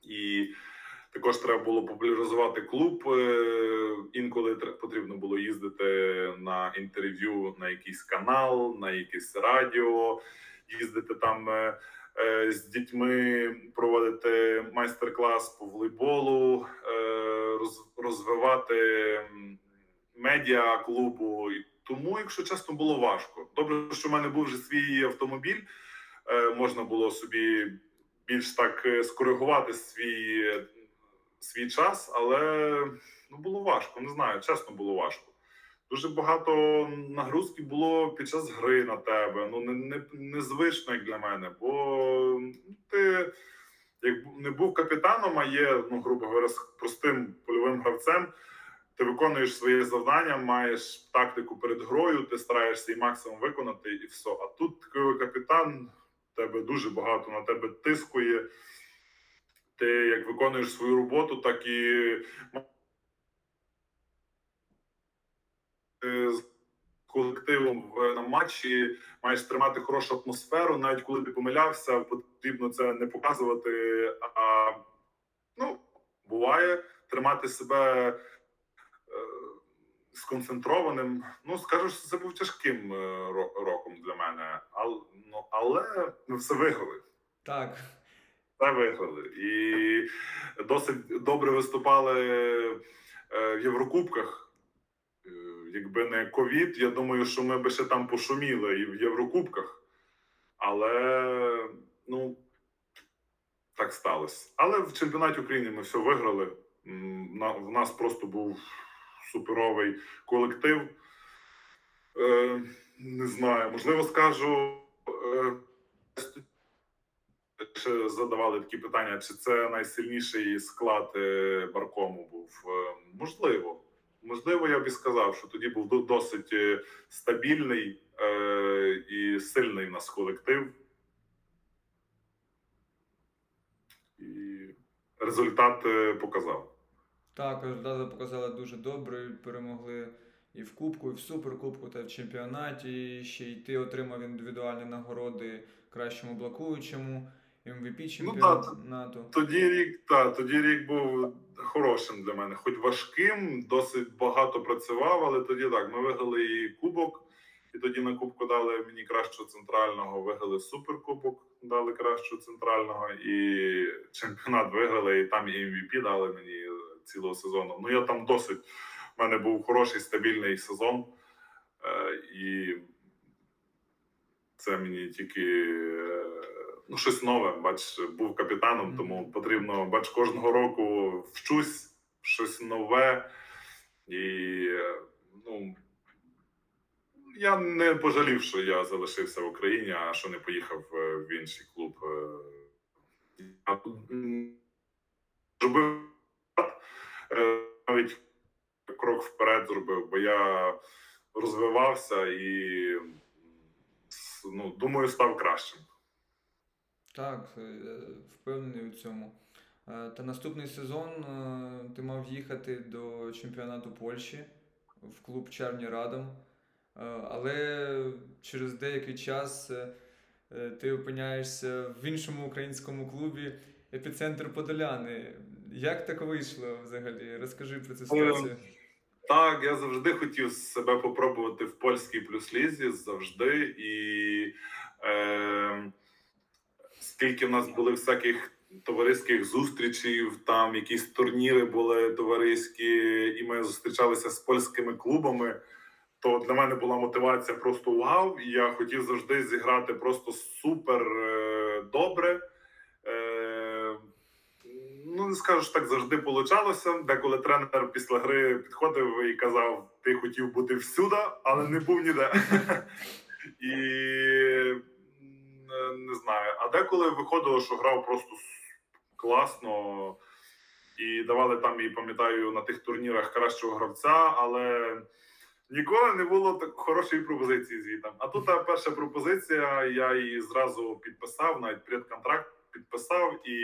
і також треба було популяризувати клуб. Е, інколи потрібно було їздити на інтерв'ю на якийсь канал, на якесь радіо, їздити там е, з дітьми, проводити майстер-клас по волейболу, розвивати медіа клубу. Тому, якщо чесно, було важко. Добре, що в мене був вже свій автомобіль, можна було собі більш так скоригувати свій свій час, але ну було важко. Не знаю, чесно було важко. Дуже багато нагрузки було під час гри на тебе. Ну не, не, незвично як для мене, бо ти як не був капітаном, а є, ну грубо говоря, простим польовим гравцем. Ти виконуєш своє завдання, маєш тактику перед грою, ти стараєшся і максимум виконати, і все. А тут капітан, тебе дуже багато на тебе тискує ти як виконуєш свою роботу, так і з колективом на матчі маєш тримати хорошу атмосферу. Навіть коли ти помилявся, потрібно це не показувати. А ну, буває тримати себе е, сконцентрованим. Ну, скажу, що це був тяжким е, роком для мене, але, ну, але ми все виграли. Так. Та виграли. І досить добре виступали е, в Єврокубках. Е, якби не ковід, я думаю, що ми би ще там пошуміли і в Єврокубках. Але ну, так сталося. Але в чемпіонаті України ми все виграли. В нас просто був суперовий колектив. Е, Не знаю, можливо, скажу ще задавали такі питання: чи це найсильніший склад е, Баркому був? Е, можливо, можливо, я б і сказав, що тоді був досить е, стабільний і сильний в нас колектив. І результат показав. Так, результати показали дуже добре. Перемогли і в Кубку, і в Суперкубку, та в чемпіонаті. І ще й ти отримав індивідуальні нагороди кращому блокуючому. MVP чемпіонату. Ну, тоді рік та, тоді рік був хорошим для мене, хоч важким, досить багато працював, але тоді так. Ми виграли і кубок, і тоді на кубку дали мені кращого центрального, виграли суперкубок, дали кращого центрального, і чемпіонат виграли, і там і MVP дали мені цілого сезону. Ну я там досить. У мене був хороший стабільний сезон, е, і це мені тільки. Е, ну, щось нове. Бач, був капітаном, тому потрібно бач кожного року вчусь щось нове і ну. Я не пожалів, що я залишився в Україні, а що не поїхав е, в інший клуб. Я е, навіть крок вперед зробив, бо я розвивався і ну, думаю, став кращим. Так, е, впевнений у цьому. Е, та наступний сезон е, ти мав їхати до чемпіонату Польщі в клуб Чарні Радом. Але через деякий час ти опиняєшся в іншому українському клубі епіцентр Подоляни. Як так вийшло взагалі? Розкажи про цю ситуацію. Так, я завжди хотів себе попробувати в польській плюс-лізі завжди. І е, скільки в нас були всяких товариських зустрічей, там якісь турніри були товариські, і ми зустрічалися з польськими клубами. То для мене була мотивація просто вау. І я хотів завжди зіграти просто супер е, добре. Е, скажу, що так завжди получалося. Деколи тренер після гри підходив і казав: Ти хотів бути всюди, але не був ніде. І не знаю. А деколи виходило, що грав просто класно і давали там, і пам'ятаю, на тих турнірах кращого гравця, але ніколи не було так хорошої пропозиції звітом. А тут перша пропозиція, я її зразу підписав, навіть предконтракт підписав і.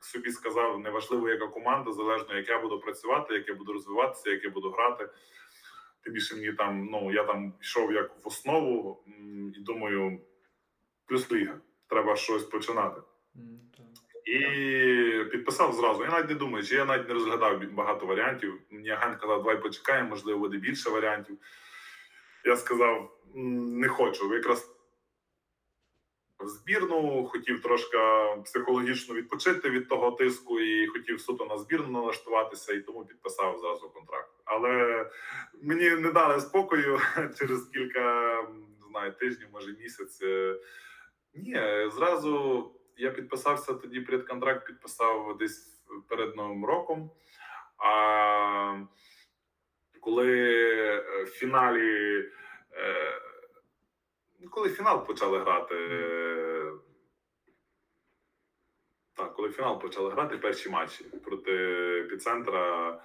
Собі сказав, неважливо, яка команда, залежно як я буду працювати, як я буду розвиватися, як я буду грати. Тим більше мені там, ну я там йшов як в основу, і думаю, плюс ліга. Треба щось починати. Mm, І підписав зразу. Я навіть не думаю, чи я навіть не розглядав багато варіантів. Мені агент казав, давай почекаємо, можливо, буде більше варіантів. Я сказав: не хочу. Якраз в збірну, хотів трошки психологічно відпочити від того тиску і хотів суто на збірну налаштуватися, і тому підписав зразу контракт. Але мені не дали спокою через кілька не знаю, тижнів, може місяць. Ні, зразу я підписався тоді предконтракт, підписав десь перед Новим роком. А коли в фіналі, коли фінал почали грати, так, коли фінал почали грати перші матчі проти епіцентра,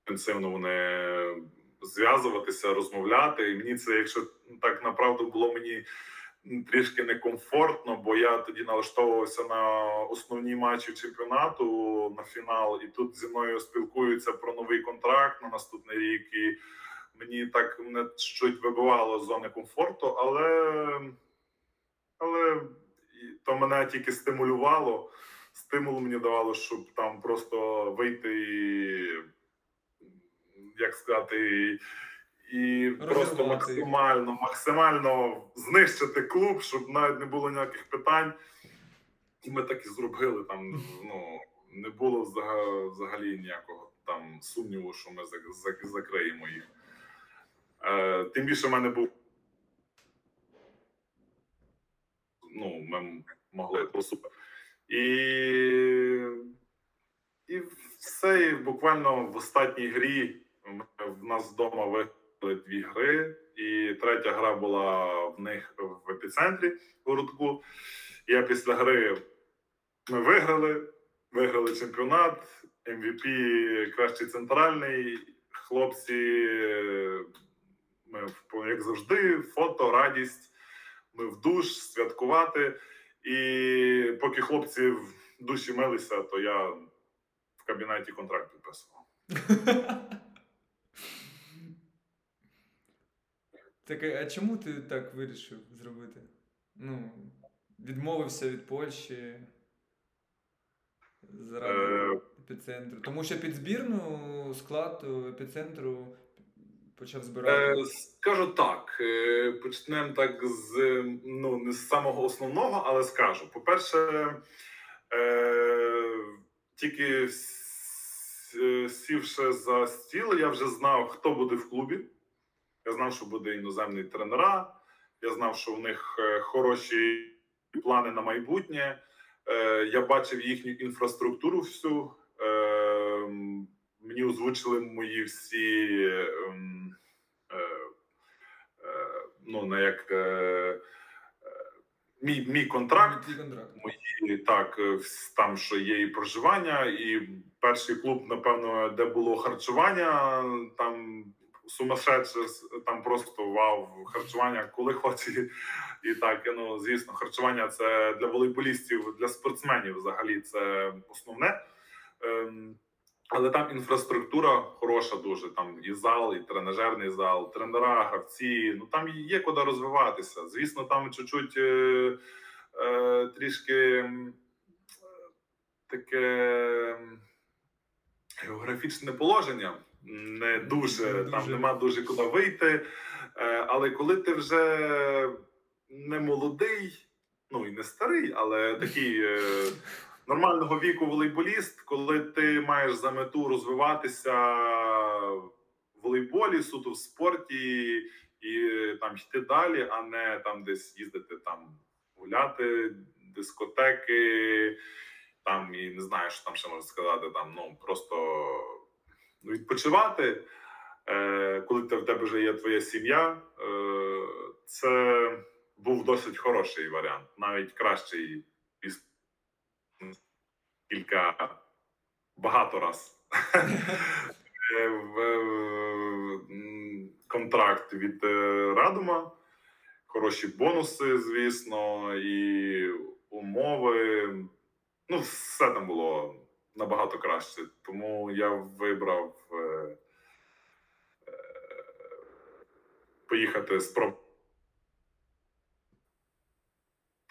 інтенсивно вони зв'язуватися, розмовляти. І мені це, якщо так направду було мені трішки некомфортно, бо я тоді налаштовувався на основні матчі чемпіонату на фінал, і тут зі мною спілкуються про новий контракт на наступний рік. І мені так мене щось вибивало з зони комфорту, але але то мене тільки стимулювало. Стимул мені давало, щоб там просто вийти і, як сказати, і просто максимально максимально знищити клуб, щоб навіть не було ніяких питань. І ми так і зробили. Там ну не було взагалі ніякого там сумніву, що ми закриємо їх. Е, Тим більше в мене був. Ну, ми могли супер. І і все і буквально в останній грі в нас вдома виграли дві гри, і третя гра була в них в епіцентрі городку. Я після гри ми виграли, виграли чемпіонат, MVP кращий центральний. Хлопці, ми як завжди, фото, радість. Ми в душ святкувати. І поки хлопці в душі милися, то я в кабінеті контракт підписував. Так, а чому ти так вирішив зробити? Ну, відмовився від Польщі заради е... епіцентру. Тому що під збірну склад епіцентру почав збирати? Е, Скажу так. Е, почнемо так з ну, не з самого основного, але скажу. По-перше, е, тільки сівши за стіл, я вже знав, хто буде в клубі. Я знав, що буде іноземний тренера. Я знав, що в них е, хороші плани на майбутнє. Е, Я бачив їхню інфраструктуру всю. Мені озвучили мої всі ем, е, е, ну, на як е, мій мій контракт. Мої так, там що є і проживання, і перший клуб, напевно, де було харчування, там сумасшедше, там просто вау, харчування, коли хоті. І так, ну звісно, харчування це для волейболістів, для спортсменів взагалі це основне. Але там інфраструктура хороша, дуже там і зал, і тренажерний зал, тренера, гравці. Ну там є куди розвиватися. Звісно, там чуть-чуть е, е, трішки таке географічне положення. Не дуже, не там нема дуже куди вийти. Е, але коли ти вже не молодий, ну і не старий, але такий. Е, нормального віку волейболіст, коли ти маєш за мету розвиватися в волейболі, суто в спорті і там йти далі, а не там десь їздити там гуляти, дискотеки, там і не знаю, що там ще можна сказати. Там ну просто відпочивати, е, коли в тебе вже є твоя сім'я, е, це був досить хороший варіант, навіть кращий кілька багато раз контракт від е, Радума. Хороші бонуси, звісно, і умови. Ну, все там було набагато краще. Тому я вибрав е, е, поїхати спробувати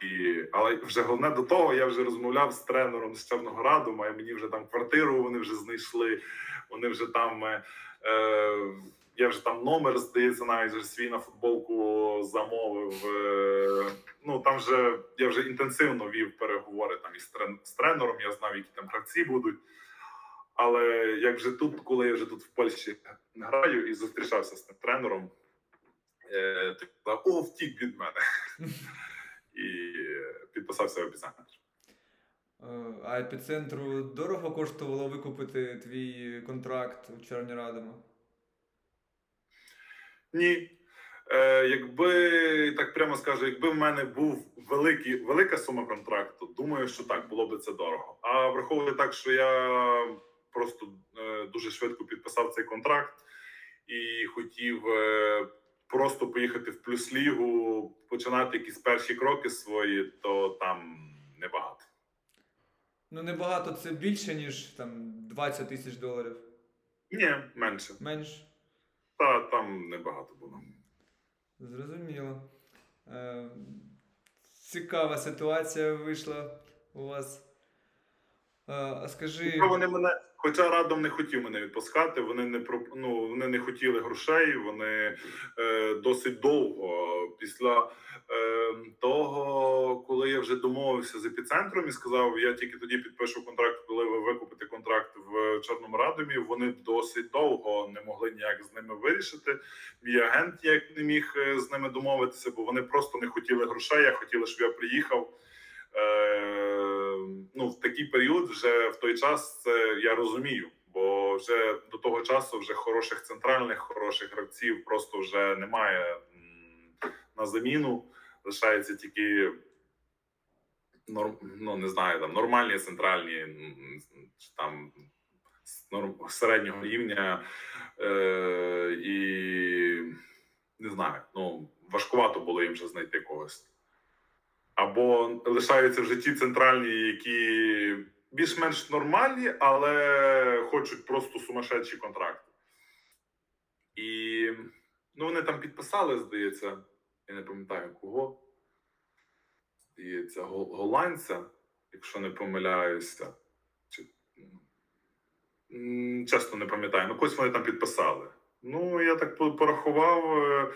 І, але вже головне до того, я вже розмовляв з тренером з Чорнограду, має мені вже там квартиру, вони вже знайшли. Вони вже там. Е, е, я вже там номер, здається, навіть вже свій на футболку замовив. Е, ну там вже я вже інтенсивно вів переговори там із трен, з тренером. Я знав, які там гравці будуть. Але як вже тут, коли я вже тут в Польщі граю і зустрічався з тим тренером, е, ти казав, о, втік від мене. І підписався в епіцентр. Е, А епіцентру дорого коштувало викупити твій контракт у Чорні Радома? Ні. Е, якби так прямо скажу, якби в мене був великий, велика сума контракту, думаю, що так було би це дорого. А враховуючи так, що я просто е, дуже швидко підписав цей контракт і хотів е, просто поїхати в плюс-лігу, починати якісь перші кроки свої, то там небагато. Ну, небагато це більше, ніж там 20 тисяч доларів. Ні, менше. Менш. Та там небагато було. Зрозуміло. Е, цікава ситуація вийшла у вас. Е, а скажи. Вони мене, хоча радом не хотів мене відпускати, вони не ну, вони не хотіли грошей. Вони е, досить довго після е, того, коли я вже домовився з епіцентром і сказав, я тільки тоді підпишу контракт, коли ви викупите контракт в Чорному Радомі. Вони досить довго не могли ніяк з ними вирішити. Мій агент ніяк не міг е, з ними домовитися, бо вони просто не хотіли грошей. Я хотіла, щоб я приїхав. Е, ну, в такий період, вже в той час це я розумію, бо вже до того часу вже хороших центральних, хороших гравців просто вже немає на заміну. Лишається тільки ну не знаю, там нормальні центральні чи там середнього рівня. Е, і не знаю, ну важкувато було їм вже знайти когось. Або лишаються в житті центральні, які більш-менш нормальні, але хочуть просто сумасшедші контракти. І ну, вони там підписали, здається, я не пам'ятаю кого. Здається, голландця, якщо не помиляюся. Чи... Чесно не пам'ятаю, ну когось вони там підписали. Ну, я так порахував.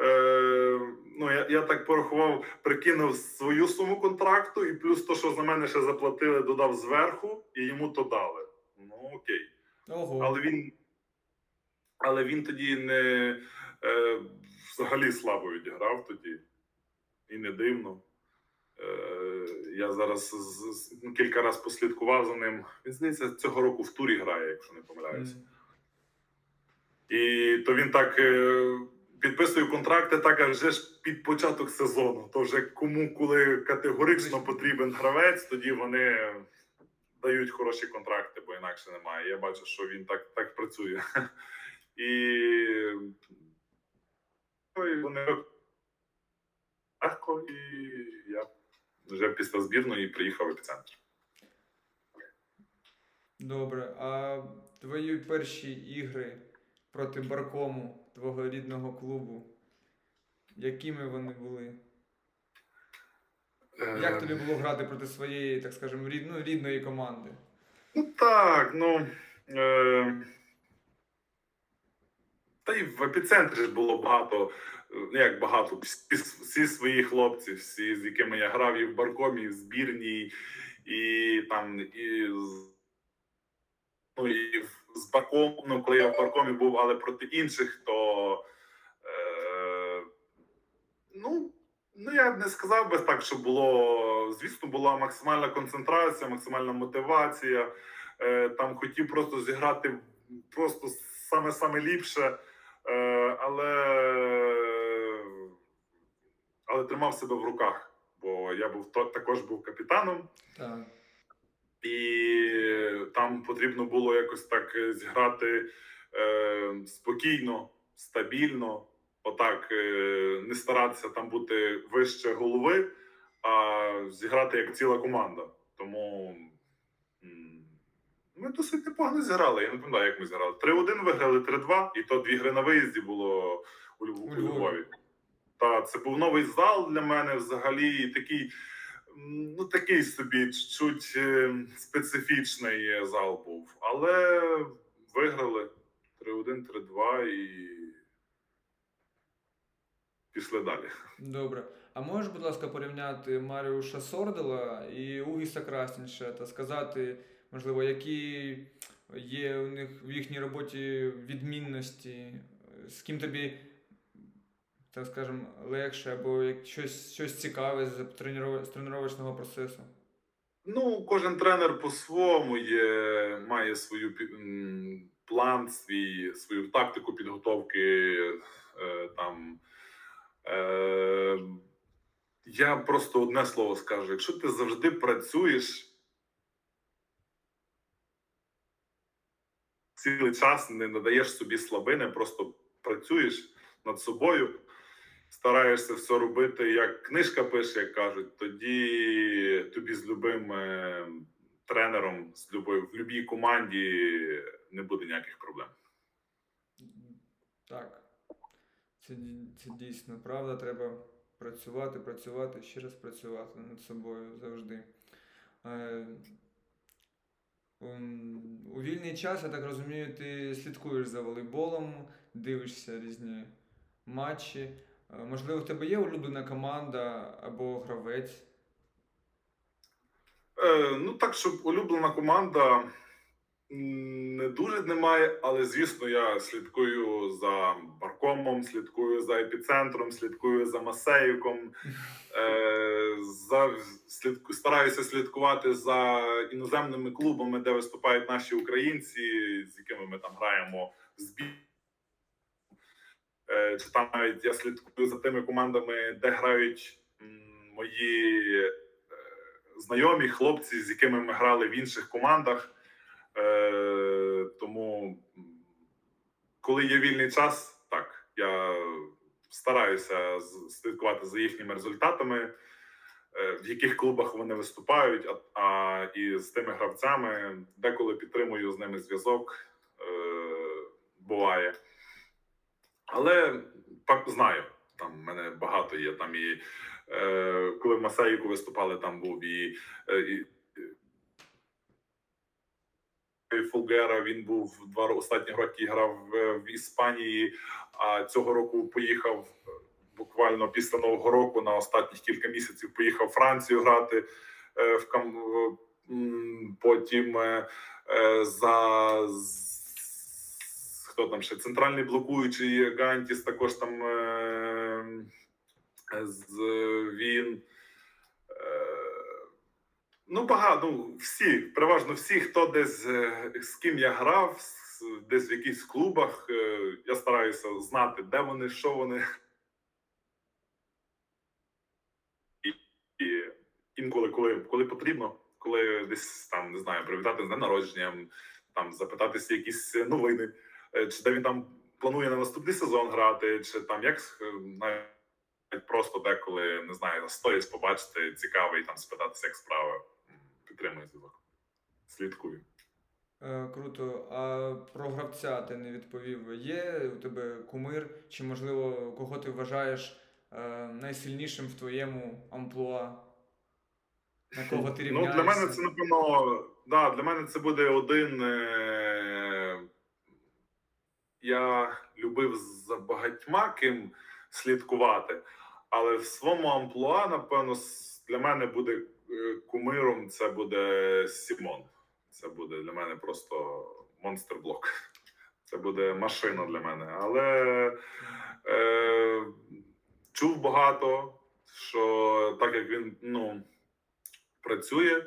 Е, ну, я, я так порахував, прикинув свою суму контракту, і плюс то, що за мене ще заплатили, додав зверху, і йому то дали. Ну окей. Ого. Але він, але він тоді не е, взагалі слабо відіграв тоді. І не дивно. Е, я зараз з, з- кілька разів послідкував за ним. Він здається, цього року в турі грає, якщо не помиляюся. М. І то він так е, підписує контракти, так а вже ж під початок сезону. То вже кому, коли категорично потрібен гравець, тоді вони дають хороші контракти, бо інакше немає. Я бачу, що він так, так працює. І, ну, і вони легко, і я вже після збірної приїхав в епіцентр. Добре. А твої перші ігри проти Баркому, твого рідного клубу, якими вони були? Як тобі було грати проти своєї, так скажемо, рід, ну, рідної команди? Ну так, ну. Е... Та й в епіцентрі ж було багато, ну як багато, всі, всі свої хлопці, всі, з якими я грав і в Баркомі, і в збірній, і там, і ну, і в- з Барком, ну, коли я в Баркомі був, але проти інших, то е... ну, Ну, я не сказав би так, що було. Звісно, була максимальна концентрація, максимальна мотивація. Е, там хотів просто зіграти просто саме саме ліпше, е, але, але тримав себе в руках. Бо я був також був капітаном, Так. І там потрібно було якось так е, зіграти е, спокійно, стабільно. Отак е, не старатися там бути вище голови, а зіграти як ціла команда. Тому ми досить непогано зіграли. Я не пам'ятаю, як ми зіграли. 3-1 виграли, 3-2, і то дві гри на виїзді було у. Львові. та це був новий зал для мене взагалі такий. Ну, такий собі чуть е, специфічний зал був. Але виграли 3-1, 3-2 і пішли далі. Добре. А можеш, будь ласка, порівняти Маріуша Сордела і Угіса Краснінша та сказати, можливо, які є у них в їхній роботі відмінності, з ким тобі, так скажемо, легше, або як щось, щось цікаве з тренувального процесу? Ну, кожен тренер по-своєму є, має свою план, свій, свою тактику підготовки. Е, там. Е, Я просто одне слово скажу: якщо ти завжди працюєш цілий час, не надаєш собі слабини, просто працюєш над собою, стараєшся все робити, як книжка пише, як кажуть, тоді тобі з любим е, тренером, з любою, в будь-якій команді не буде ніяких проблем. Так, це, це дійсно правда. Треба працювати, працювати, ще раз працювати над собою завжди. Е, у вільний час, я так розумію, ти слідкуєш за волейболом, дивишся різні матчі. Е, можливо, в тебе є улюблена команда або гравець? Е, Ну, так, щоб улюблена команда не дуже немає, але звісно, я слідкую за Баркомом, слідкую за епіцентром, слідкую за Масеюком, е, за слідку, стараюся слідкувати за іноземними клубами, де виступають наші українці, з якими ми там граємо в збір. Е, чи там навіть я слідкую за тими командами, де грають мої е, знайомі хлопці, з якими ми грали в інших командах. Е, Тому, коли є вільний час, так я стараюся слідкувати за їхніми результатами, в яких клубах вони виступають, а, а і з тими гравцями деколи підтримую з ними зв'язок. Буває. Але знаю, там в мене багато є. Там і е, коли в Масаїку виступали, там був і. Е, і Фулгера він був два останні роки грав в Іспанії, а цього року поїхав буквально після нового року на останніх кілька місяців. Поїхав в Францію грати е, в Кам. Потім е, за хто там ще центральний блокуючий Гантіс, також там він. Ну, багато, ну, всі, переважно всі, хто десь е, з ким я грав, десь в якихось клубах. Е, я стараюся знати, де вони, що вони. І, і інколи, коли коли потрібно, коли десь там не знаю, привітати з днем народженням, там запитатися якісь новини, е, чи де він там планує на наступний сезон грати, чи там як навіть просто деколи не знаю, сторіс побачити цікавий там спитатися, як справи підтримує зв'язок. Слідкую. Е, Круто. А про гравця ти не відповів. Є у тебе кумир, чи, можливо, кого ти вважаєш е, найсильнішим в твоєму амплуа? На кого ти рівняєшся? Ну, Для мене це, напевно, да, для мене це буде один. Е- Я любив за багатьма ким слідкувати, але в своєму амплуа, напевно, для мене буде Е, кумиром це буде Сімон. Це буде для мене просто монстр-блок. Це буде машина для мене. Але е, чув багато, що так як він ну, працює,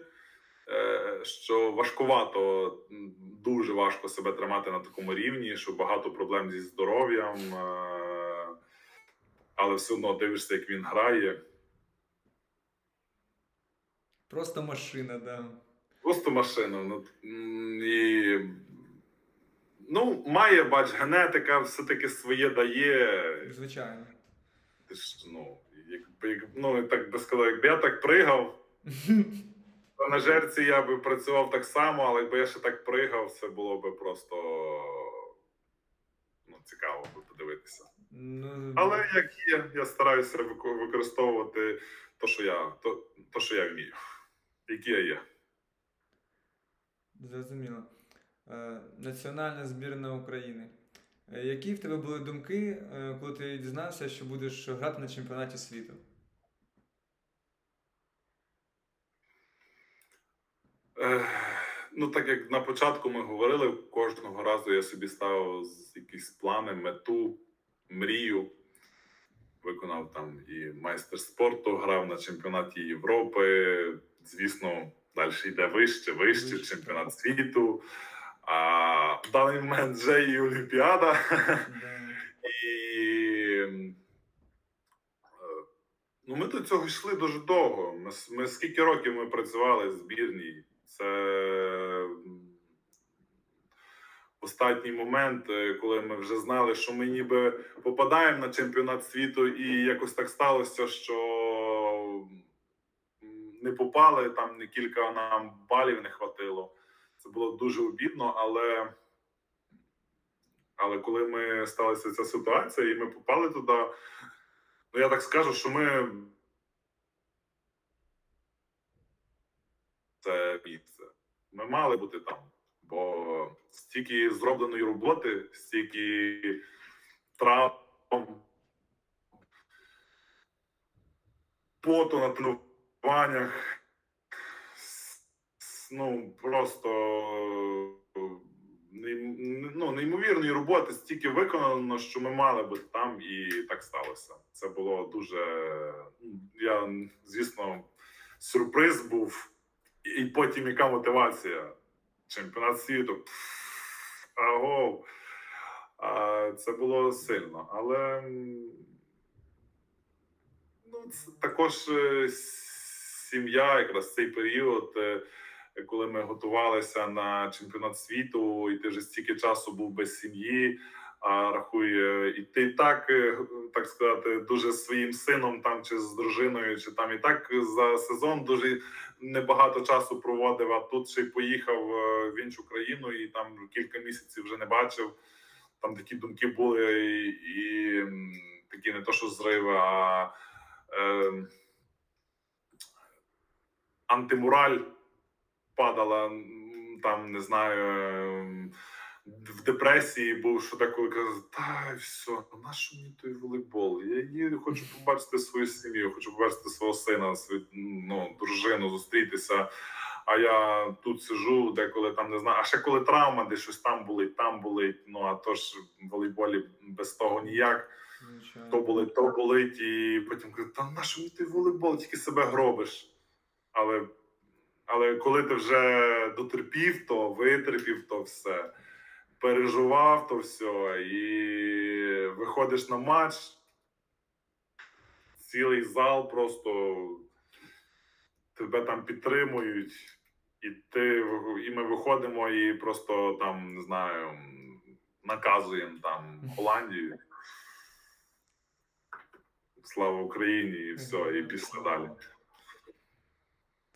що важкувато, дуже важко себе тримати на такому рівні, що багато проблем зі здоров'ям. Е, але все одно дивишся, як він грає. Просто машина, да. Просто машина. Ну, і... ну має, бач, генетика все-таки своє дає. Звичайно. Ти ж, ну, як, ну, так би сказав, якби я так пригав, на жерці я би працював так само, але якби я ще так пригав, це було би просто. Ну, цікаво подивитися. Ну, Але як є, я стараюся використовувати то, що я, то, то, що я вмію, які я є. Зрозуміло. Е, Національна збірна України. Е, Які в тебе були думки, е, коли ти дізнався, що будеш грати на чемпіонаті світу? Ну, так як на початку ми говорили, кожного разу я собі ставив якісь плани, мету, мрію. Виконав там і майстер спорту, грав на чемпіонаті Європи. Звісно, далі йде вище, вище, чемпіонат світу. А в даний момент вже і Олімпіада. І е, ну, ми до цього йшли дуже довго. Ми, ми скільки років ми працювали в збірній. Це останній момент, е, коли ми вже знали, що ми ніби попадаємо на чемпіонат світу, і якось так сталося, що не попали, там не кілька нам балів не хватило. Це було дуже обідно, але. Але коли ми сталася ця ситуація, і ми попали туди, ну я так скажу, що ми це місце. Ми мали бути там, бо стільки зробленої роботи, стільки травм, поту на тренуваннях. Ну, просто ну, неймовірної роботи стільки виконано, що ми мали бути там, і так сталося. Це було дуже. Я, звісно, сюрприз був, і потім яка мотивація? Чемпіонат світу. Пф. А, Це було сильно. Але ну, це також е, сім'я, якраз цей період. е, коли ми готувалися на чемпіонат світу, і ти вже стільки часу був без сім'ї. А рахує, і ти так, е, так сказати, дуже своїм сином там чи з дружиною, чи там і так за сезон дуже небагато часу проводив. А тут ще й поїхав е, в іншу країну і там кілька місяців вже не бачив. Там такі думки були, і, і такі не то, що зриви, а е, антимораль падала там, не знаю, ем, в депресії був, що так коли казав, та все, ну нащо мені той волейбол? Я, я хочу побачити свою сім'ю, хочу побачити свого сина, свою ну, дружину, зустрітися. А я тут сижу, деколи там не знаю. А ще коли травма, де щось там болить, там болить. Ну а то ж в волейболі без того ніяк. Звичайно. То болить, то болить, і потім кажуть, та на що мені той волейбол, тільки себе гробиш. Але, але коли ти вже дотерпів, то витерпів то все, переживав то все, і виходиш на матч, цілий зал просто тебе там підтримують, і ти і ми виходимо і просто там, не знаю, наказуємо там Голландію. Слава Україні, і все, і після далі.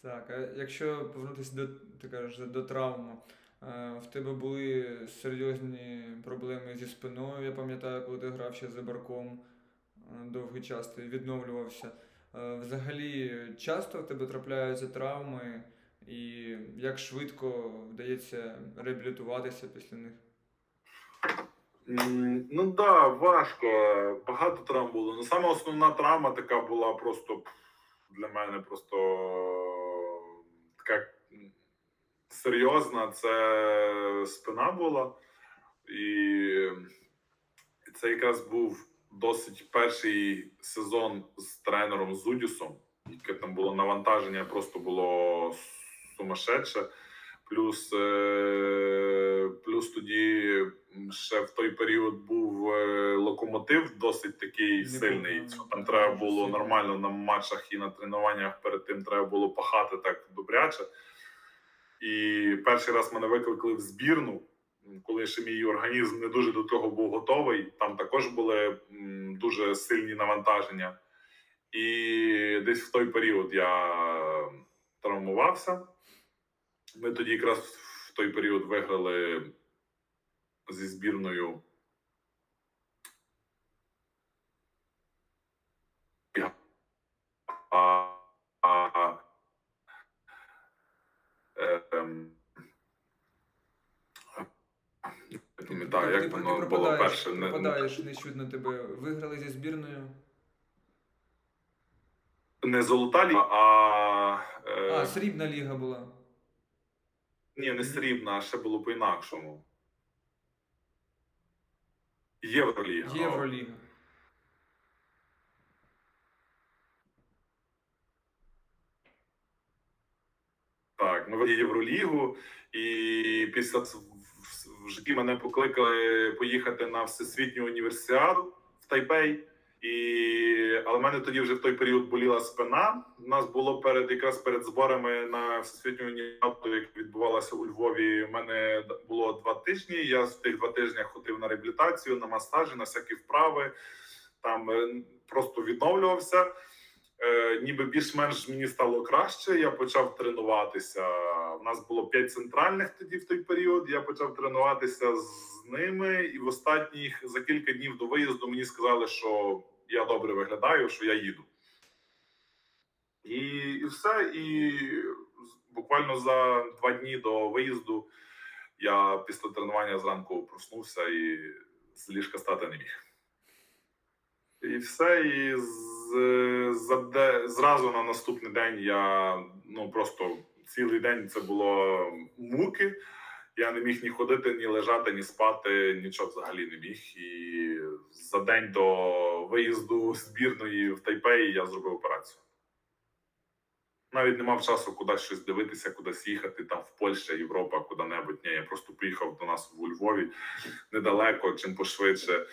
Так, а якщо повернутися до, ти кажеш, до травми, в тебе були серйозні проблеми зі спиною, я пам'ятаю, коли ти грав ще за барком е, довгий час, ти відновлювався. Е, Взагалі, часто в тебе трапляються травми, і як швидко вдається реабілітуватися після них? Ну так, да, важко. Багато травм було. Ну, саме основна травма така була просто для мене просто така серйозна. Це спина була. І це якраз був досить перший сезон з тренером Зудюсом, яке там було навантаження, просто було сумасшедше. Плюс, е, плюс тоді ще в той період був е, локомотив досить такий Не сильний. що Там треба було нормально на матчах і на тренуваннях перед тим треба було пахати так добряче. І перший раз мене викликали в збірну, коли ще мій організм не дуже до того був готовий. Там також були дуже сильні навантаження. І десь в той період я травмувався. Ми тоді якраз в той період виграли зі збірною. А ем, не пам'ятаю, ти, як ти воно було перше. Не- пропадаєш, не тебе. Виграли зі збірною. Не золота ліга, а, е, А, срібна ліга була. ні, не срібна, а ще було по-інакшому. Євроліга. Євроліга. Так, в Євролігу, і після житті мене покликали поїхати на всесвітню універсіаду в Тайпей. І... Але в мене тоді вже в той період боліла спина. У нас було перед якраз перед зборами на всесвітню універсіаду, яка відбувалася у Львові. У мене було два тижні. Я в тих два тижні ходив на реабілітацію, на масажі, на всякі вправи. Там е, просто відновлювався е, ніби більш-менш мені стало краще. Я почав тренуватися. У нас було п'ять центральних тоді в той період. Я почав тренуватися з ними, і в останніх за кілька днів до виїзду мені сказали, що я добре виглядаю, що я їду. І, і все. І буквально за два дні до виїзду я після тренування зранку проснувся і з ліжка стати не міг. І все, і за де, зразу на наступний день я ну просто цілий день це було муки. Я не міг ні ходити, ні лежати, ні спати, нічого взагалі не міг. І за день до виїзду збірної в Тайпеї я зробив операцію. Навіть не мав часу кудись щось дивитися, кудись їхати, там в Польща, Європа, куди-небудь. Ні, я просто приїхав до нас у Львові недалеко, чим пошвидше.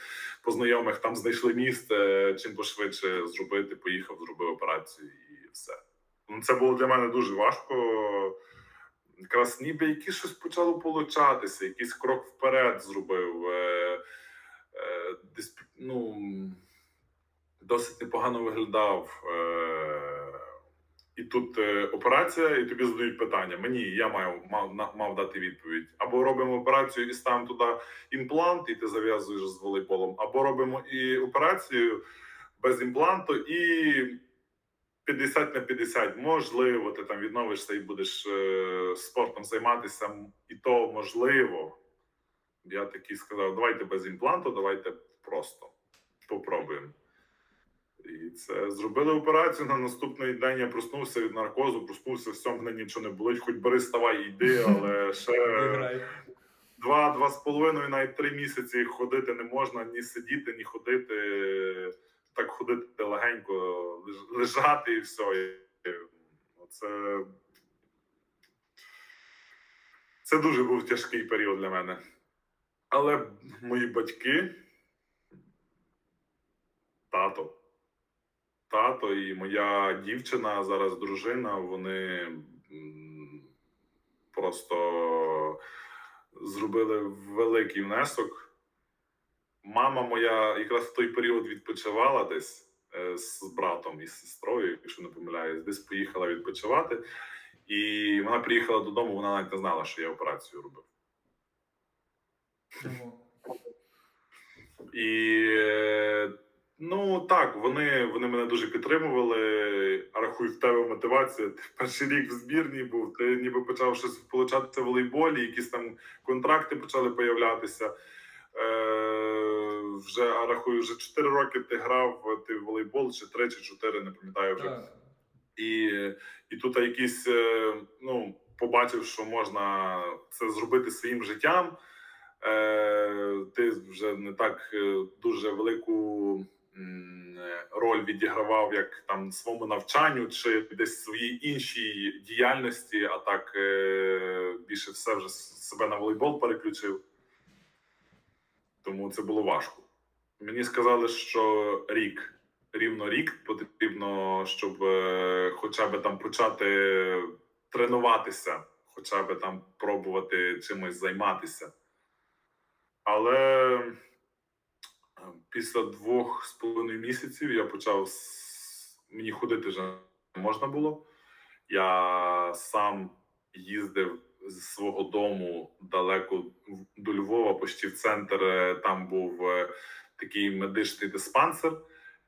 По знайомих там знайшли місце, чим пошвидше зробити, поїхав, зробив операцію і все. Ну, це було для мене дуже важко. Якраз ніби якесь щось почало получатися, якийсь крок вперед зробив. Е, е, десь, ну, досить непогано виглядав. Е, і тут е, операція, і тобі задають питання. Мені я мав, мав, на- мав дати відповідь. Або робимо операцію і ставимо туди імплант, і ти зав'язуєш з волейболом, або робимо і операцію без імпланту, і 50 на 50. Можливо, ти там відновишся і будеш е, спортом займатися, і то можливо. Я такий сказав: давайте без імпланту, давайте просто попробуємо. І це зробили операцію. На наступний день я проснувся від наркозу, проснувся, все, мене нічого не болить, хоч бери, ставай, йди, але ще Виграй. два, два з половиною, навіть три місяці ходити не можна, ні сидіти, ні ходити. Так ходити легенько, лежати і все. Це, це дуже був тяжкий період для мене. Але мої батьки, тато, тато і моя дівчина, зараз дружина, вони просто зробили великий внесок. Мама моя якраз в той період відпочивала десь е, з братом і з сестрою, якщо не помиляюсь, десь поїхала відпочивати. І вона приїхала додому, вона навіть не знала, що я операцію робив. Ого. І е, ну так, вони, вони мене дуже підтримували. Рахуй, в тебе мотивація. Ти перший рік в збірні був, ти ніби почав щось получатися в волейболі, якісь там контракти почали появлятися. Е, вже а рахую, вже 4 роки ти грав ти в волейбол, чи 3, чи 4, не пам'ятаю вже. Так. І, і тут якийсь, е, ну, побачив, що можна це зробити своїм життям. Е, ти вже не так е, дуже велику роль відігравав, як там своєму навчанню чи десь своїй іншій діяльності, а так е, більше все вже себе на волейбол переключив. Тому це було важко. Мені сказали, що рік, рівно рік потрібно, щоб е, хоча б там почати тренуватися, хоча б там пробувати чимось займатися. Але е, після двох з половиною місяців я почав мені ходити вже не можна було. Я сам їздив з свого дому далеко до Львова, почти в центр. е, Там був е, такий медичний диспансер.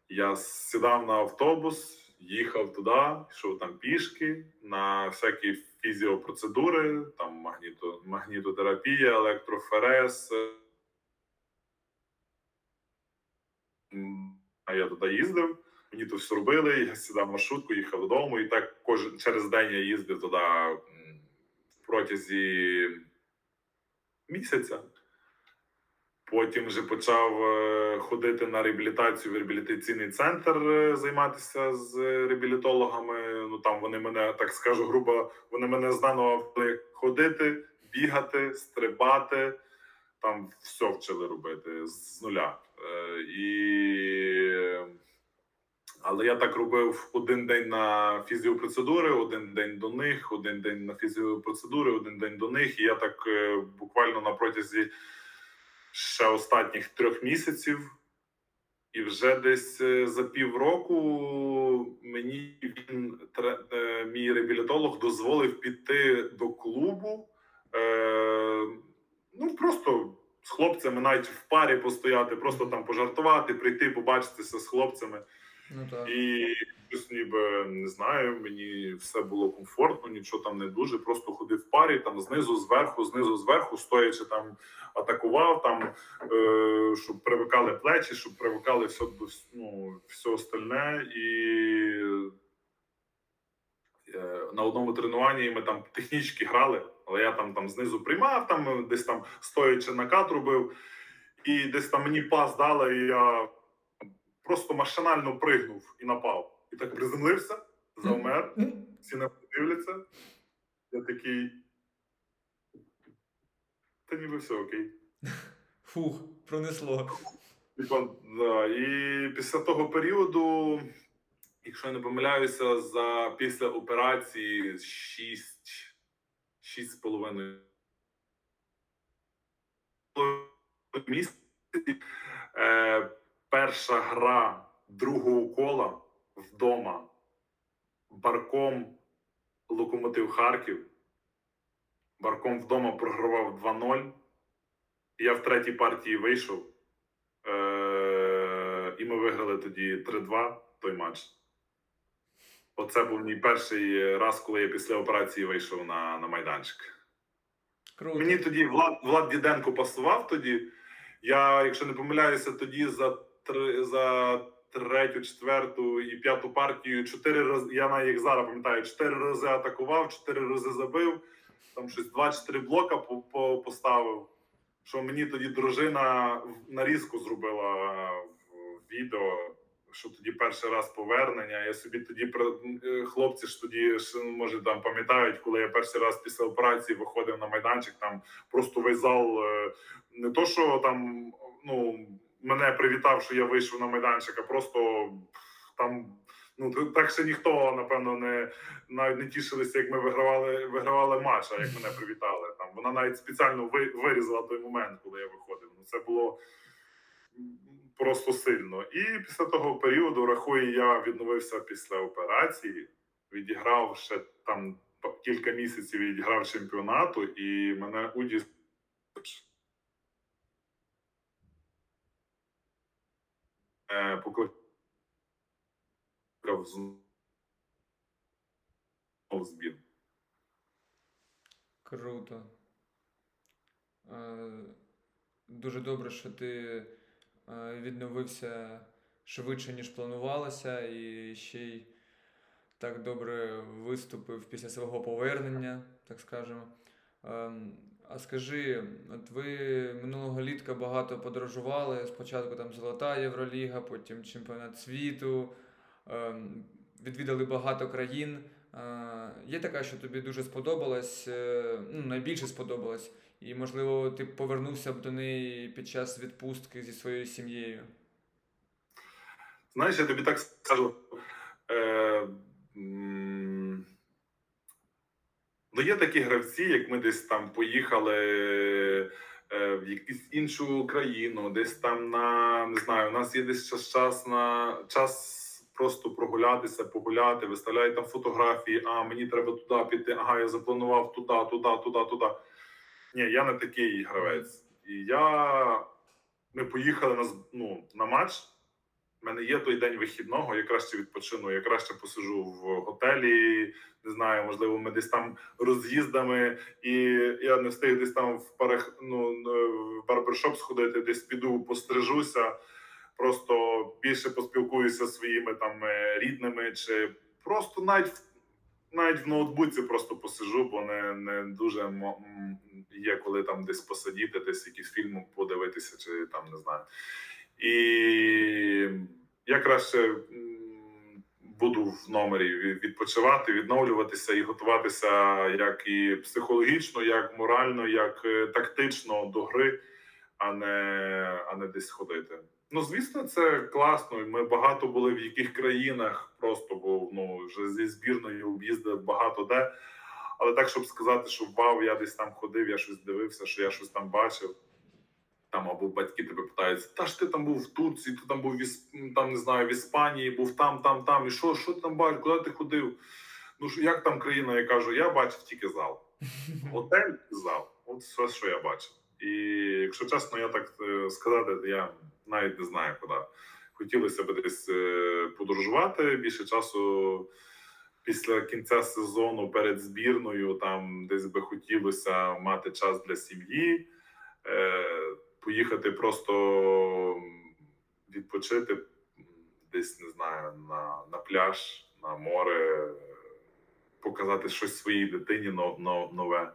Я сідав на автобус, їхав туди, йшов там пішки на всякі фізіопроцедури, там магніто, магнітотерапія, електроферез. А я туди їздив, мені то все робили, я сідав маршрутку, їхав додому, і так кожен через день я їздив туди протязі місяця. Потім вже почав е, ходити на реабілітацію в реабілітаційний центр, е, займатися з реабілітологами. Ну там вони мене так скажу грубо, вони мене знано ходити, бігати, стрибати. Там все вчили робити з нуля. Е, і... Але я так робив один день на фізіопроцедури, один день до них, один день на фізіопроцедури, один день до них. І я так буквально на протязі ще останніх трьох місяців, і вже десь е, за півроку мені він е, мій реабілітолог дозволив піти до клубу. Ну просто з хлопцями, навіть в парі постояти, просто там пожартувати, прийти, побачитися з хлопцями. Ну, так. І плюс ніби не знаю, мені все було комфортно, нічого там не дуже. Просто ходив в парі, там знизу, зверху, знизу, зверху, стоячи там, атакував, там, е, щоб привикали плечі, щоб привикали все ну, все остальне. І е, на одному тренуванні ми там технічки грали, але я там там знизу приймав, там десь там стоячи накат робив, і десь там мені пас дали, і я просто машинально пригнув і напав. І так приземлився, завмер, всі на дивляться. Я такий. Та ніби все окей. Фух, пронесло. Типа, да. І після того періоду, якщо я не помиляюся, за після операції 6 6,5 місяців. Е, перша гра другого кола вдома барком Локомотив Харків. Барком вдома програвав 2-0. Я в третій партії вийшов. Е- І ми виграли тоді 3-2 той матч. Оце був мій перший раз, коли я після операції вийшов на на майданчик. Круто. Мені тоді Влад Влад Діденко пасував тоді. Я, якщо не помиляюся, тоді за три за третю, четверту і п'яту партію чотири рази. Я навіть як зараз пам'ятаю, чотири рази атакував, чотири рази забив. Там щось два-чотири блока по, по поставив. Що мені тоді дружина нарізку зробила в відео. Що тоді перший раз повернення. Я собі тоді хлопці ж тоді може там пам'ятають, коли я перший раз після операції виходив на майданчик. Там просто весь зал е, не то, що там ну мене привітав, що я вийшов на майданчик, а просто там. Ну так ще ніхто напевно не навіть не тішилися, як ми вигравали вигравали матч, а як мене привітали. Там вона навіть спеціально вирізала той момент, коли я виходив. Ну це було просто сильно. І після того періоду рахую, я відновився після операції, відіграв ще там кілька місяців. Відіграв чемпіонату, і мене Уді Е, покликав. Круто. Е, дуже добре, що ти відновився швидше, ніж планувалося, і ще й так добре виступив після свого повернення, так скажемо. Ем, а скажи, от ви минулого літка багато подорожували. Спочатку там Золота Євроліга, потім Чемпіонат світу, ем, відвідали багато країн. Е, є така, що тобі дуже сподобалась, е, ну, найбільше сподобалась, і, можливо, ти повернувся б до неї під час відпустки зі своєю сім'єю? Знаєш, я тобі так скажу. Е, Ну, є такі гравці, як ми десь там поїхали е, в якусь іншу країну, десь там на не знаю, у нас є десь час час на час просто прогулятися, погуляти, виставляють там фотографії. А мені треба туди піти. Ага, я запланував туди, туди, туди, туди. Ні, я не такий гравець. І я ми поїхали на ну, на матч. в мене є той день вихідного, я краще відпочину, я краще посижу в готелі, не знаю, можливо, ми десь там роз'їздами, і я не встиг десь там в парах, ну, в барбершоп сходити, десь піду, пострижуся, просто більше поспілкуюся зі своїми там е, рідними, чи просто навіть навіть в ноутбуці просто посижу, бо не не дуже є коли там десь посидіти, десь якийсь фільм подивитися, чи там не знаю. І я краще буду в номері відпочивати, відновлюватися і готуватися як і психологічно, як морально, як е, тактично до гри, а не а не десь ходити. Ну, звісно, це класно. Ми багато були в яких країнах, просто бо ну вже зі збірною об'їздив багато де. Але так, щоб сказати, що вау, я десь там ходив, я щось дивився, що я щось там бачив там або батьки тебе питають, та ж ти там був в Турції, ти там був в там, не знаю, в Іспанії, був там, там, там. І що, що ти там бачиш, куди ти ходив? Ну як там країна? Я кажу, я бачив тільки зал. Готель зал. От все, що я бачив. І якщо чесно, я так е, сказати, я навіть не знаю куди. Хотілося б десь е, подорожувати більше часу. Після кінця сезону перед збірною там десь би хотілося мати час для сім'ї. Е, поїхати просто відпочити десь не знаю, на на пляж, на море, показати щось своїй дитині нове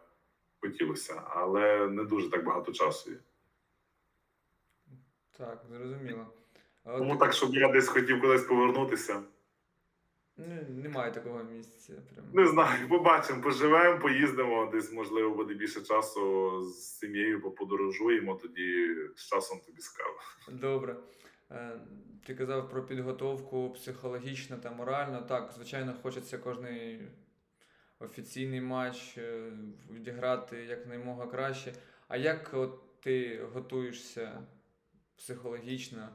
хотілося, але не дуже так багато часу є. Так, зрозуміло. Тому так, щоб я десь хотів кудись повернутися. Ну, Немає такого місця. Прям. Не знаю, побачимо, поживемо, поїздимо, десь, можливо, буде більше часу з сім'єю, поподорожуємо, тоді з часом тобі скажу. Добре. Е, ти казав про підготовку психологічно та морально. Так, звичайно, хочеться кожний офіційний матч е, відіграти якнаймога краще. А як от ти готуєшся психологічно?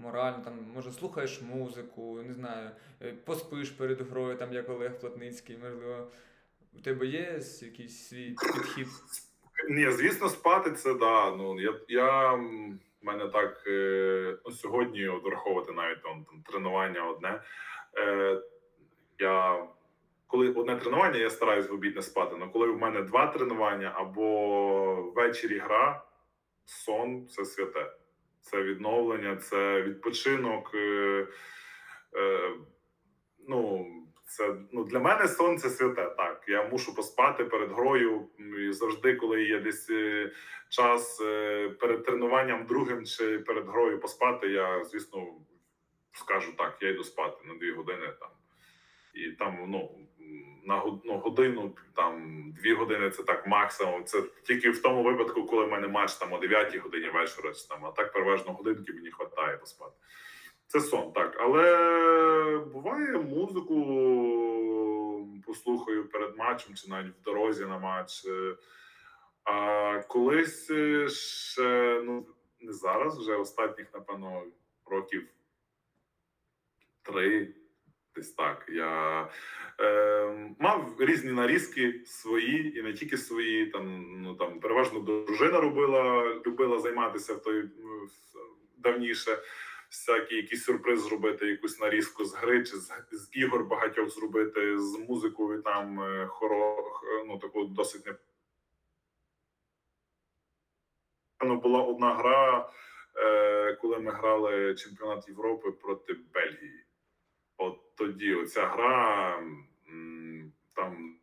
морально, там, може, слухаєш музику, не знаю, е, поспиш перед грою, там, як Олег Плотницький, можливо. У тебе є якийсь свій підхід? Ні, звісно, спати це да. Ну я я в мене так е, ну, сьогодні враховувати навіть там, там тренування одне. Е, Я коли одне тренування, я стараюсь в обід не спати. але коли в мене два тренування або ввечері гра, сон це святе це відновлення, це відпочинок. Е, е, ну, це ну для мене сон це святе. Так я мушу поспати перед грою. І Завжди, коли є десь е, час е, перед тренуванням другим чи перед грою поспати, я звісно скажу так: я йду спати на дві години там. І там ну на ну, годину, там дві години це так максимум. Це тільки в тому випадку, коли в мене матч там о 9 годині вечора, чи там, а так переважно годинки мені вистачає поспати. Це сон, так. Але буває музику послухаю перед матчем чи навіть в дорозі на матч. А колись ще ну не зараз, вже останніх, напевно, років три. Десь так. Я е, мав різні нарізки свої, і не тільки свої. Там ну там переважно дружина робила, любила займатися в той давніше. Всякий якийсь сюрприз зробити, якусь нарізку з гри чи з, з ігор багатьох зробити з музикою. Там е, хоро ну таку досить не була одна гра, е, коли ми грали чемпіонат Європи проти Бельгії. Тоді оця гра там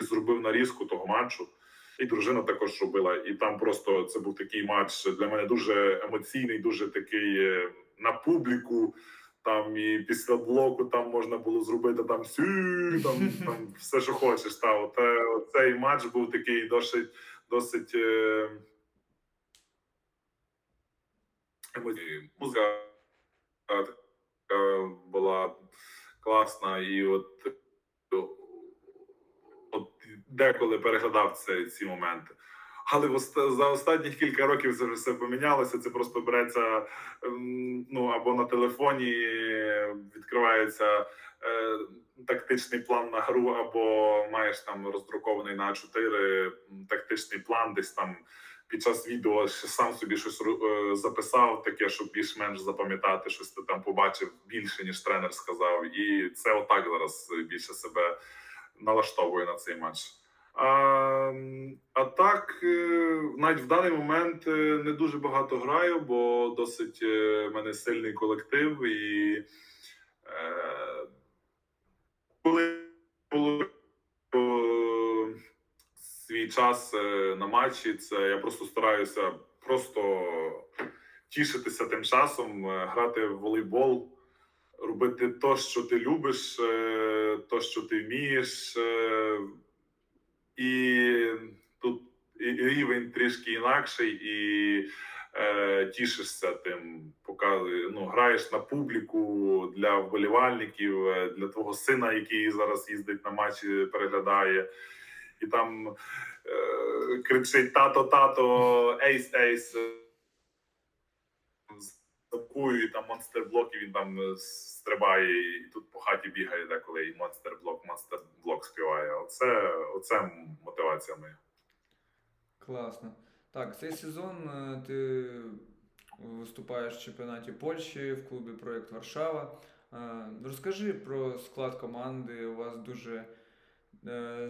зробив нарізку того матчу, і дружина також робила. І там просто це був такий матч для мене дуже емоційний, дуже такий е, на публіку. Там і після блоку там можна було зробити там сю, там, там все, що хочеш. Та, от, Цей матч був такий досить досить. Е, музика була класна, і от от деколи переглядав це, ці моменти. Але за останніх кілька років це вже все помінялося. Це просто береться ем, ну або на телефоні відкривається е, тактичний план на гру, або маєш там роздрукований на 4 тактичний план, десь там під час відео сам собі щось е, записав, таке, щоб більш-менш запам'ятати, щось ти там побачив більше, ніж тренер сказав. І це отак зараз більше себе налаштовує на цей матч. А а так, е, навіть в даний момент е, не дуже багато граю, бо досить в мене сильний колектив. І е, коли було свій час е, на матчі. Це я просто стараюся просто тішитися тим часом, е, грати в волейбол, робити то, що ти любиш, е, то, що ти вмієш, і тут рівень трішки інакший, і е, тішишся тим, показує, ну, граєш на публіку для вболівальників, для твого сина, який зараз їздить на матчі, переглядає і там е, кричить тато, тато, ейс, ейс. Запкую, і там монстер-блок, і він там стрибає, і тут по хаті бігає деколи, і монстер-блок, монстер-блок співає. Оце, оце мотивація моя. Класно. Так, цей сезон е, ти виступаєш в чемпіонаті Польщі в клубі Проєкт Варшава. Е, розкажи про склад команди. У вас дуже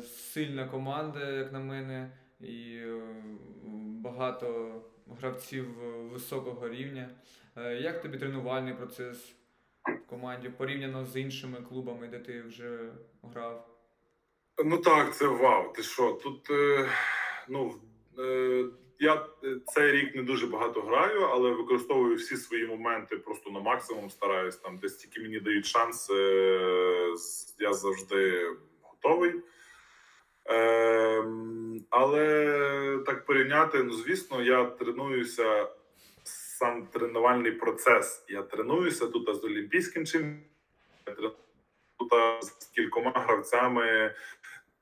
сильна команда, як на мене, і е, багато гравців високого рівня. Е, як тобі тренувальний процес в команді порівняно з іншими клубами, де ти вже грав? Ну так, це вау. Ти що? Тут ну, я цей рік не дуже багато граю, але використовую всі свої моменти просто на максимум стараюсь. Там десь тільки мені дають шанс, я завжди готовий. Е, Але так порівняти, ну звісно, я тренуюся сам тренувальний процес. Я тренуюся тут з олімпійським чемпіоном, тут з кількома гравцями,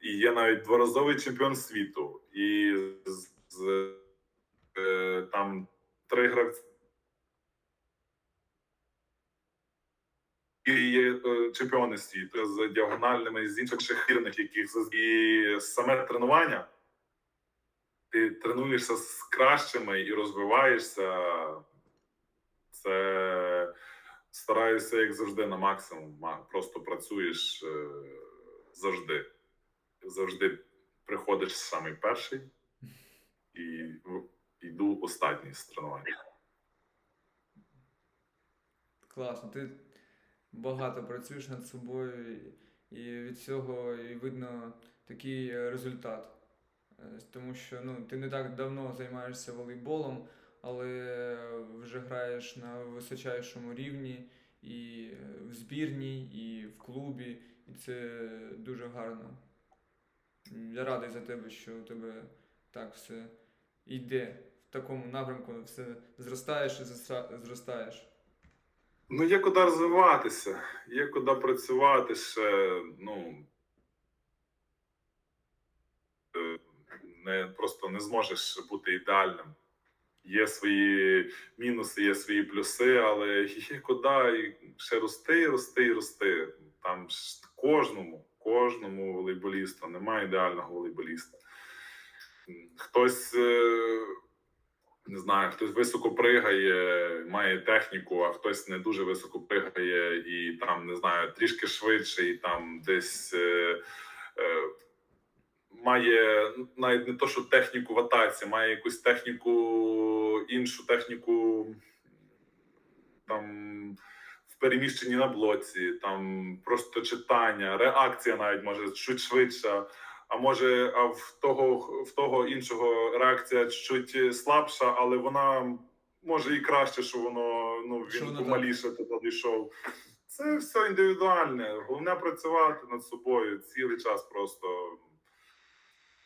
і є навіть дворазовий чемпіон світу, і з, з е, там три гравці. І є е, чемпіони світу з діагональними з інших хірних, яких і саме тренування. Ти тренуєшся з кращими і розвиваєшся. Це стараюся, як завжди, на максимум. Просто працюєш е, завжди. Завжди приходиш самий перший і йду останній з тренування. Класно. Ти багато працюєш над собою, і від цього і видно такий результат. Е, тому що ну, ти не так давно займаєшся волейболом, але вже граєш на височайшому рівні і в збірній, і в клубі, і це дуже гарно. Я радий за тебе, що у тебе так все йде в такому напрямку, все зростаєш і зростаєш. Ну, є куди розвиватися, є куди працювати ще. Ну е, не просто не зможеш бути ідеальним. Є свої мінуси, є свої плюси, але є куди ще рости, рости і рости. Там кожному, кожному волейболісту немає ідеального волейболіста. Хтось. Не знаю, хтось високо пригає, має техніку, а хтось не дуже високо пригає і там не знаю, трішки швидше, і там десь е, е, має навіть не то, що техніку в атаці, має якусь техніку, іншу техніку там в переміщенні на блоці, там просто читання, реакція навіть може чуть швидша а може, а в того в того іншого реакція чуть слабша, але вона може і краще, що воно ну він помаліше туди дійшов. Це все індивідуальне. Головне працювати над собою цілий час. Просто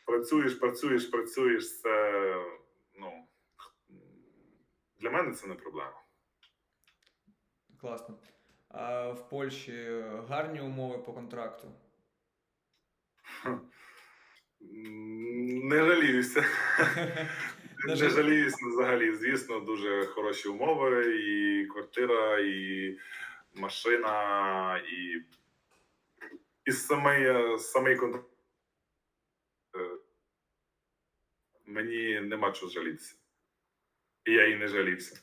працюєш, працюєш, працюєш. Це ну для мене це не проблема. Класно. А в Польщі гарні умови по контракту? Не жаліюся. Не жаліюся взагалі. Звісно, дуже хороші умови, і квартира, і машина, і, і самий, самий контракт. Е, Мені нема чого жалітися. І я і не жалівся.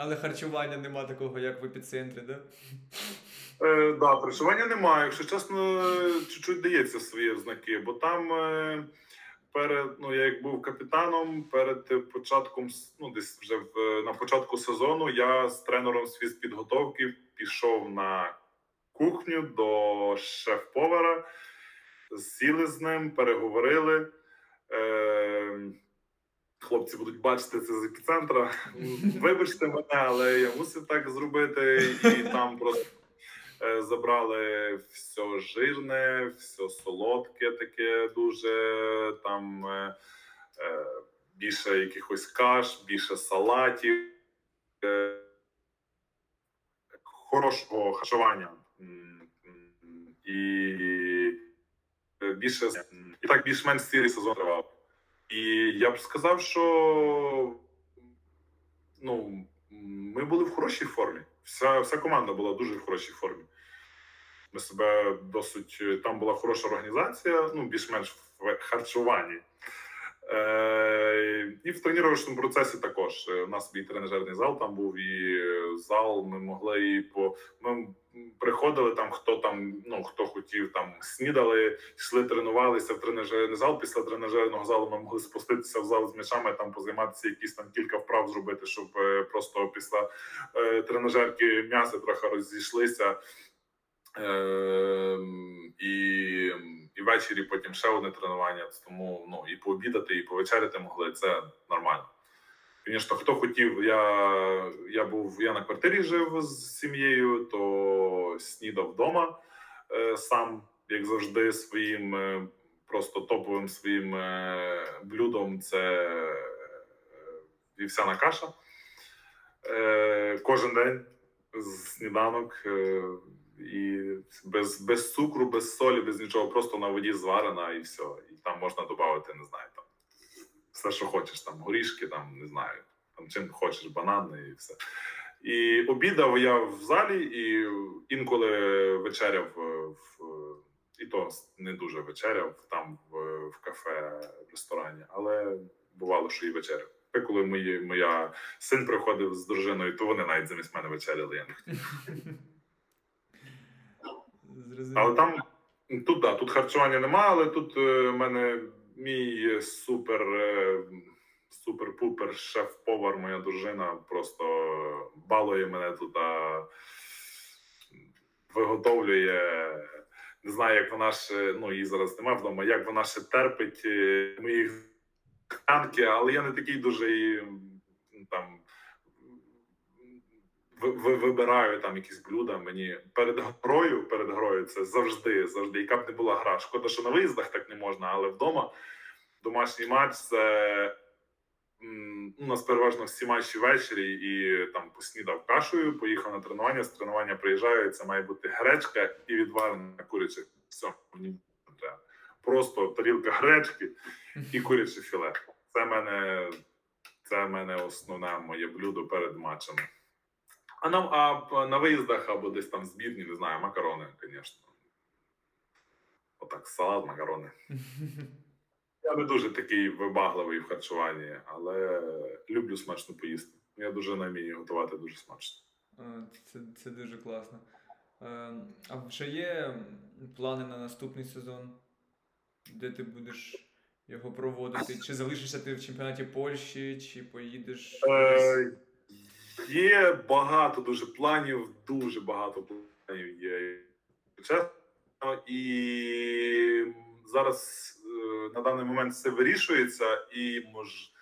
Але харчування нема такого, як в епіцентрі, да? Е, да, проживання немає. Якщо чесно, чуть-чуть дається свої ознаки, бо там е, перед, ну, я як був капітаном, перед початком, ну, десь вже в, на початку сезону, я з тренером з фізпідготовки пішов на кухню до шеф-повара, сіли з ним, переговорили. Е, Хлопці будуть бачити це з епіцентра. Вибачте мене, але я мусив так зробити, і там просто е, забрали все жирне, все солодке, таке дуже там е, е, більше якихось каш, більше салатів, хорошого харчування. І більше і так більш-менш сірий сезон тривав. І я б сказав, що ну, ми були в хорошій формі. Вся, вся команда була дуже в хорошій формі. Ми себе досить. Там була хороша організація, ну, більш-менш в харчуванні. Е, і в тренувальному процесі також. Е, У нас і тренажерний зал там був, і зал. Ми могли і по. Ми приходили там, хто там, ну хто хотів, там снідали, йшли, тренувалися в тренажерний зал. Після тренажерного залу ми могли спуститися в зал з м'ячами, там позайматися якісь там кілька вправ зробити, щоб е, просто після тренажерки м'яси трохи розійшлися. Е, і, і ввечері потім ще одне тренування. Тому ну і пообідати, і повечеряти могли. Це нормально. Звісно, хто хотів, я, я був я на квартирі жив з сім'єю, то снідав вдома е, сам, як завжди, своїм е, просто топовим своїм е, блюдом це вівсяна каша. Кожен день з сніданок. І без, без цукру, без солі, без нічого, просто на воді зварена і все. І там можна додати, не знаю, там все, що хочеш, там горішки, там не знаю, там чим хочеш, банани і все. І обідав я в залі, і інколи вечеряв е, в і то не дуже вечеряв там в, в кафе, в ресторані, але бувало, що і вечеряв. Коли мої, моя син приходив з дружиною, то вони навіть замість мене вечеряли. Я не хотів. Зрозуміло. Але там тут да, тут харчування немає, але тут е, в мене мій супер е, супер-пупер шеф-повар, моя дружина просто балує мене тут, а, виготовлює. Не знаю, як вона ще, ну її зараз немає вдома, як вона ще терпить е, мої танки, але я не такий дуже там вибираю там якісь блюда. Мені перед грою, перед грою це завжди, завжди. Яка б не була гра. Шкода, що на виїздах так не можна, але вдома домашній матч це у нас переважно всі матчі ввечері, і там поснідав кашею, поїхав на тренування. З тренування приїжджаю. Це має бути гречка і відварена куряче. Все, мені треба. Просто тарілка гречки і куряче філе. Це мене, це мене основне моє блюдо перед матчами. А нам а на виїздах або десь там збірні, не знаю, макарони, звісно. Отак, салат, макарони. Я не дуже такий вибагливий в харчуванні, але люблю смачно поїсти. Я дуже вмію готувати дуже смачно. Це, це дуже класно. А вже є плани на наступний сезон, де ти будеш його проводити? Чи залишишся ти в чемпіонаті Польщі, чи поїдеш? Е, є багато дуже планів, дуже багато планів є. Чесно, і зараз е, на даний момент все вирішується, і мож,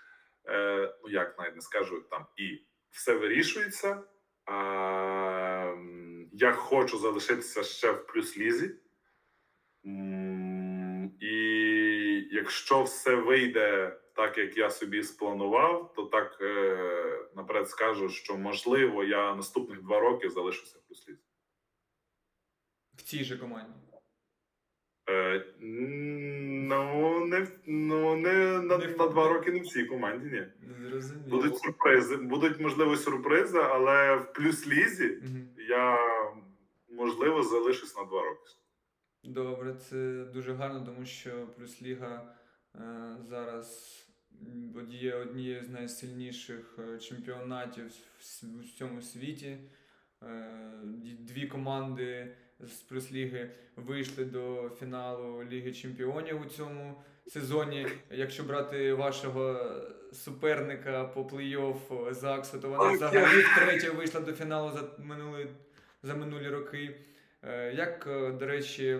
е, ну як навіть не скажу там, і все вирішується. Я хочу залишитися ще в плюс лізі. І якщо все вийде так, як я собі спланував, то так е, наперед скажу, що можливо я наступних два роки залишуся в плюс. В цій же команді. Е, ну, не, ну, не на, на два роки не в цій команді, ні. Зрозуміло. Будуть сюрпризи, будуть можливо сюрпризи, але в плюс лізі Мгм. я можливо залишусь на два роки. Добре, це дуже гарно, тому що плюс Ліга е, зараз м, є однією з найсильніших е, чемпіонатів в всьому світі. Е, Дві команди з плюс Ліги вийшли до фіналу Ліги Чемпіонів у цьому сезоні. Якщо брати вашого суперника по плей-офф Заксу, то вона взагалі втретє вийшла до фіналу за минулі, за минулі роки. Е, Як, до речі,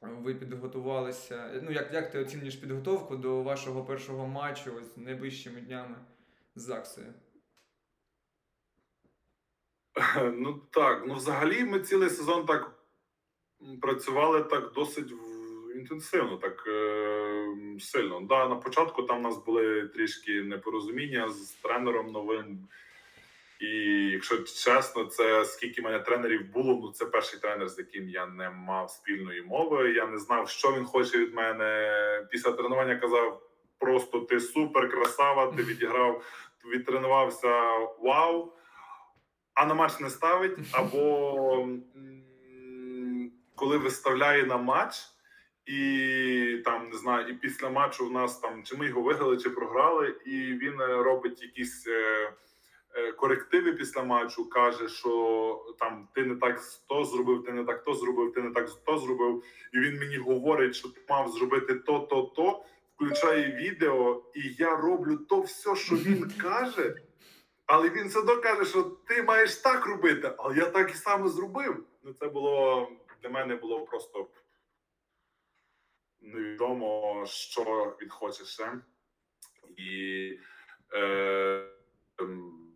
ви підготувалися? Ну, як, як ти оцінюєш підготовку до вашого першого матчу ось найближчими днями з Заксою? Ну так, ну взагалі ми цілий сезон так працювали так досить інтенсивно, так е, сильно. Да, на початку там у нас були трішки непорозуміння з тренером новим. І якщо чесно, це скільки мене тренерів було, ну це перший тренер, з яким я не мав спільної мови. Я не знав, що він хоче від мене. Після тренування казав: просто ти супер, красава, ти відіграв, відтренувався вау а на матч не ставить, або коли виставляє на матч, і там не знаю, і після матчу в нас там чи ми його виграли, чи програли, і він е, робить якісь е, корективи після матчу, каже, що там ти не так то зробив, ти не так то зробив, ти не так то зробив. І він мені говорить, що ти мав зробити то, то, то. Включає відео, і я роблю то все, що він каже. Але він все одно каже, що ти маєш так робити, але я так і саме зробив. Ну, це було для мене було просто невідомо, що він хоче ще. І е, ем,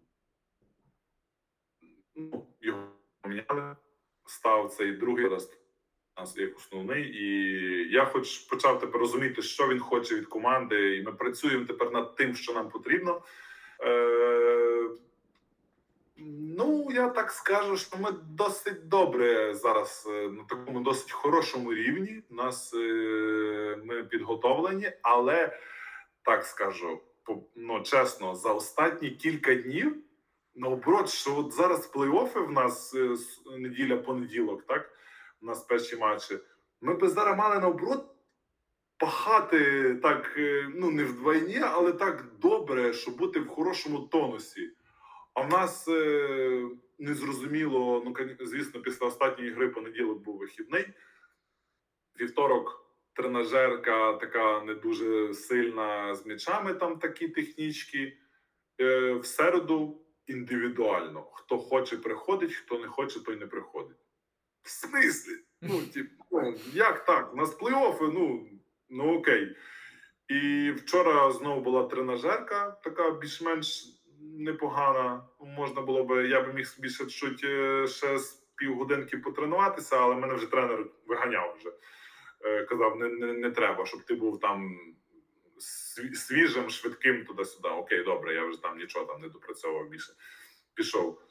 ну, його поміняли, став цей другий раз нас як основний. І я хоч почав тепер розуміти, що він хоче від команди, і ми працюємо тепер над тим, що нам потрібно. Е, ну, я так скажу, що ми досить добре зараз е, на такому досить хорошому рівні. Нас е, ми підготовлені, але так скажу, ну, чесно, за останні кілька днів, наоборот, що от зараз плей-оффи в нас е, неділя-понеділок, так? У нас перші матчі. Ми б зараз мали наоборот пахати так, е, ну не вдвойні, але так добре, щоб бути в хорошому тонусі. А в нас е, незрозуміло, ну звісно, після останньої гри понеділок був вихідний. Вівторок тренажерка така не дуже сильна з м'ячами, там такі технічки. В середу індивідуально. Хто хоче, приходить, хто не хоче, той не приходить. В смислі? Ну, типу, ну, як так? У нас плей-оффи, ну, ну окей. І вчора знову була тренажерка, така більш-менш непогана. Можна було би, я би міг собі ще чуть е, ще з півгодинки потренуватися, але мене вже тренер виганяв вже. Е, Казав, не, не, не треба, щоб ти був там свіжим, швидким туди-сюди. Окей, добре, я вже там нічого там не допрацьовував більше. Пішов.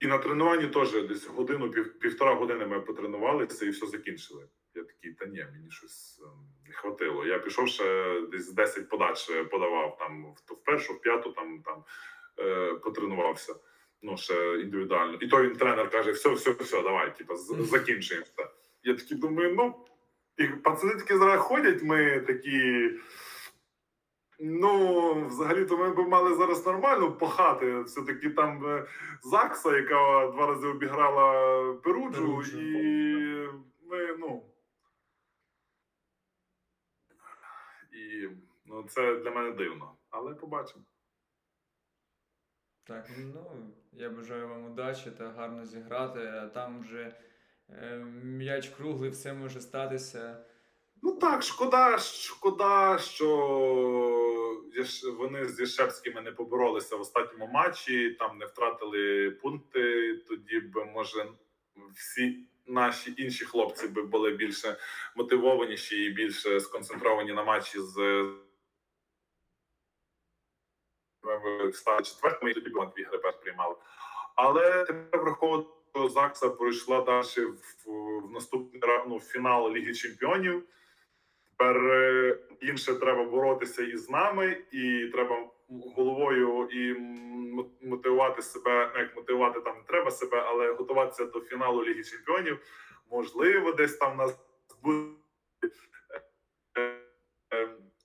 І на тренуванні теж десь годину, пів, півтора години ми потренувалися і все закінчили. Я такий, та ні, мені щось ем, не хватило. Я пішов ще десь 10 подач е, подавав там в, першу, в п'яту там, там е, потренувався. Ну, ще індивідуально. І то він тренер каже: все, все, все, давай, типу, закінчуємо. Я такий думаю, ну, і пацани такі зараз ходять, ми такі. Ну, взагалі-то ми б мали зараз нормально пахати. Все-таки там е, Закса, яка два рази обіграла Перуджу, Перуджу. і ми, ну. І ну, це для мене дивно. Але побачимо. Так, ну я бажаю вам удачі та гарно зіграти, а там вже е, м'яч круглий, все може статися. Ну так, шкода, шкода, що вони з Яшевськими не поборолися в останньому матчі, там не втратили пункти. Тоді б, може, всі наші інші хлопці би були більше мотивованіші і більше сконцентровані на матчі з. Четвертими, і тоді б дві гри приймали. Але тепер враховувати, Закса пройшла далі в, в наступний ну, в фінал Ліги Чемпіонів. Тепер е, інше треба боротися і з нами, і треба головою і мотивувати себе. Ну, як мотивувати там не треба себе, але готуватися до фіналу Ліги Чемпіонів. Можливо, десь там нас буде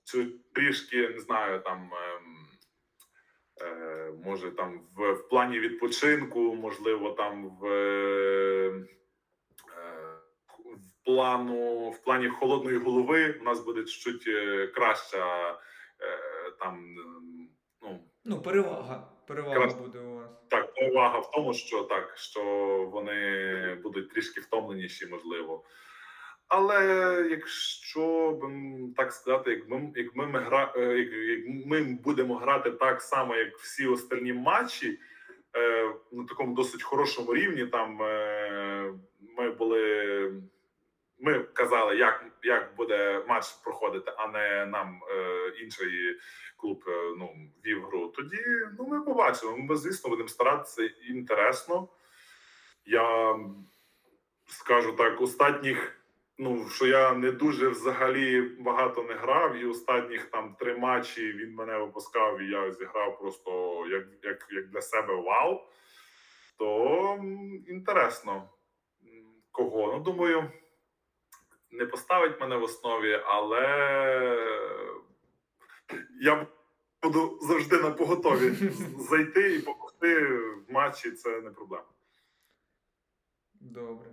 чи трішки не знаю, там ем, е, може там в, плані відпочинку, можливо, там е, в плану в плані холодної голови у нас буде чуть е, краща е, там. Ну ну перевага. Перевага краща. буде у вас. Так, перевага в тому, що так, що вони будуть трішки втомленіші, можливо. Але якщо б так сказати, як ми як ми, гра, е, як, як ми будемо грати так само, як всі остальні матчі, е, на такому досить хорошому рівні, там е, ми були. Ми казали, як як буде матч проходити, а не нам е, інший клуб е, ну, вів гру. Тоді ну ми побачимо. Ми звісно будемо старатися інтересно. Я скажу так, останніх ну що я не дуже взагалі багато не грав, і останніх там три матчі він мене випускав, і я зіграв просто як як, як для себе вау. То інтересно кого. Ну, думаю, не поставить мене в основі, але я буду завжди на поготові зайти і допомогти в матчі це не проблема. Добре.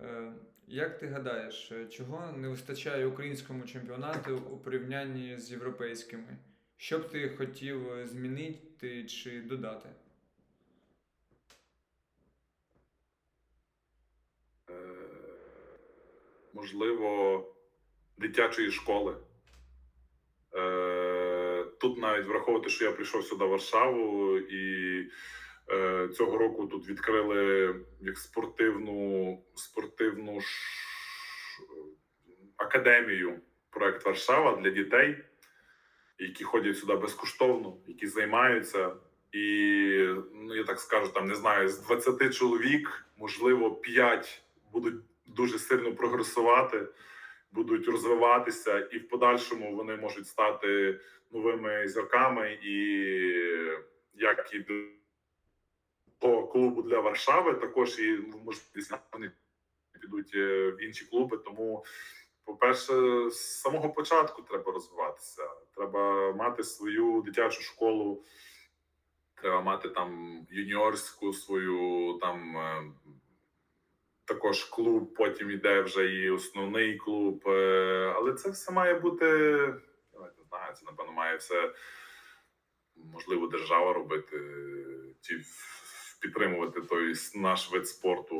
Е, як ти гадаєш, е, чого не вистачає українському чемпіонату у порівнянні з європейськими? Що б ти хотів е, змінити чи додати? Можливо, дитячої школи. Тут навіть враховувати, що я прийшов сюди в Варшаву і Е, цього року тут відкрили як спортивну спортивну академію проект Варшава для дітей, які ходять сюди безкоштовно, які займаються. І ну я так скажу, там не знаю, з 20 чоловік, можливо, 5 будуть дуже сильно прогресувати, будуть розвиватися, і в подальшому вони можуть стати новими зірками, і як і по клубу для Варшави. Також і можливість вони підуть е, в інші клуби. Тому, по-перше, з самого початку треба розвиватися. Треба мати свою дитячу школу, треба мати там юніорську свою там. Також клуб, потім йде вже і основний клуб. Е, але це все має бути. Я не знаю, це напевно має все можливо держава робити. Ті підтримувати той наш вид спорту.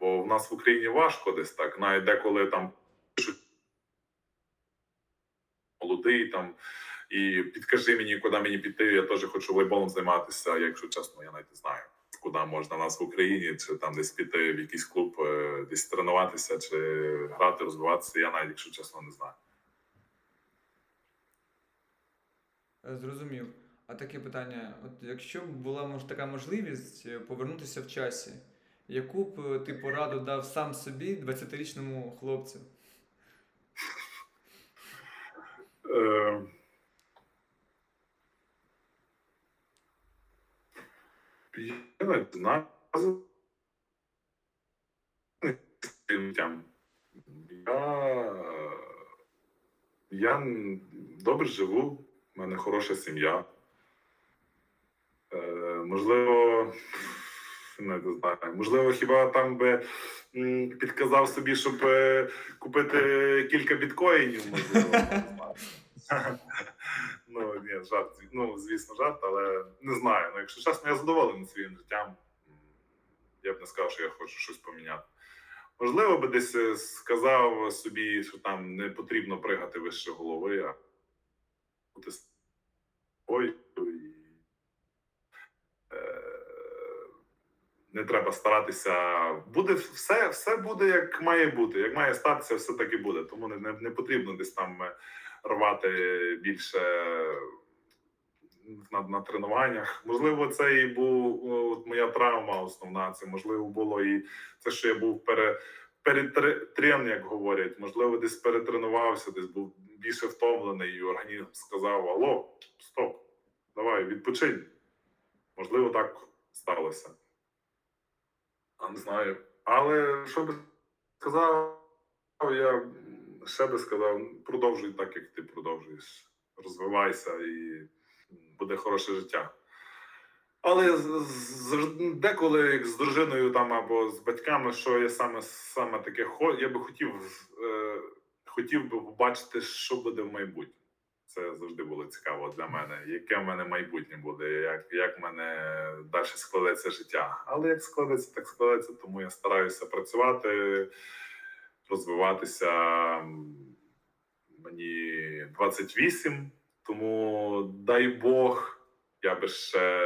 Бо в нас в Україні важко десь так. Навіть деколи там пишуть молодий там. І підкажи мені, куди мені піти. Я теж хочу волейболом займатися. Якщо чесно, я навіть не знаю, куди можна нас в Україні, чи там десь піти в якийсь клуб, е, десь тренуватися, чи грати, розвиватися. Я навіть, якщо чесно, не знаю. Зрозумів. А таке питання: от якщо б була може, така можливість е, повернутися в часі, яку б е, ти пораду дав сам собі 20-річному хлопцю? Я не знаю. Я, я добре живу, в мене хороша сім'я. Е, можливо, не знаю, можливо, хіба там би підказав собі, щоб е, купити кілька біткоїнів, можливо. Ну, ні, жарт, ну, звісно, жарт, але не знаю. Ну, Якщо чесно, я задоволений своїм життям. Я б не сказав, що я хочу щось поміняти. Можливо, би десь е, сказав собі, що там не потрібно пригати вище голови, а бути ой. не треба старатися. Буде все все буде як має бути. Як має статися, все так і буде. Тому не, не, не потрібно десь там е, рвати більше на на тренуваннях. Можливо, це і був от моя травма основна. Це можливо було і це, що я був пере, перетрен, як говорять. Можливо, десь перетренувався, десь був більше втомлений, і організм сказав: Алло, стоп, давай, відпочинь. Можливо, так сталося. А не знаю. Але що би сказав, я ще би сказав, продовжуй так, як ти продовжуєш. Розвивайся і буде хороше життя. Але деколи, як з дружиною там або з батьками, що я саме саме таке я би хотів е, хотів би побачити, що буде в майбутньому. Це завжди було цікаво для мене. Яке в мене майбутнє буде, як як в мене далі складеться життя. Але як складеться, так складеться. Тому я стараюся працювати, розвиватися. Мені 28, тому дай Бог я би ще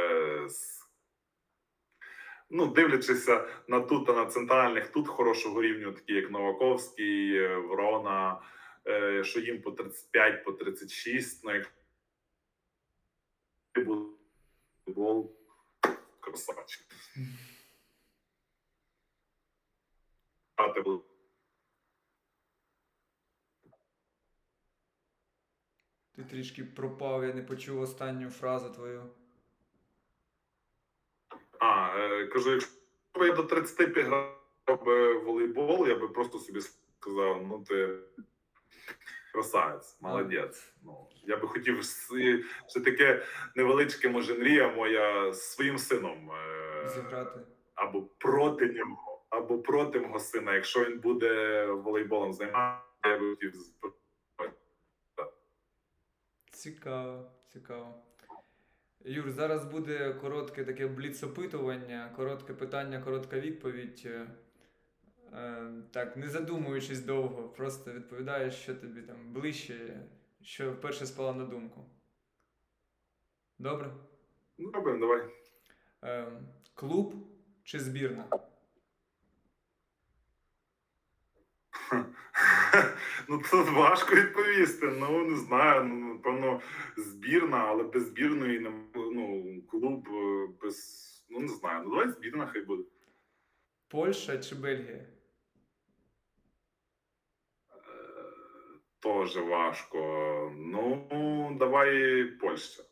ну, дивлячись на тут, на центральних, тут хорошого рівню, такі як Новаковський, е, Ворона, е, що їм по 35, по 36, ну як футбол красавчик. Ти трішки пропав, я не почув останню фразу твою. А, е, кажу, якщо б я до 35 грав би волейбол, я би просто собі сказав, ну ти красавець, молодець. Ну, Я би хотів ще таке невеличке, може, мрія моя з своїм сином е, зіграти. Або проти нього, або проти мого сина. Якщо він буде волейболом займатися, я би хотів Цікаво, цікаво. Юр, зараз буде коротке таке бліц-опитування, коротке питання, коротка відповідь. Е, е, так, не задумуючись довго, просто відповідаєш, що тобі там ближче, що вперше спало на думку. Добре? Добре, давай. Е, клуб чи збірна? Ну, тут важко відповісти. Ну, не знаю. Ну, напевно, збірна, але без збірної ну, клуб е, без. Ну, не знаю. Ну, давай збірна хай буде. Польща чи Бельгія? Тоже важко. Ну, давай Польща.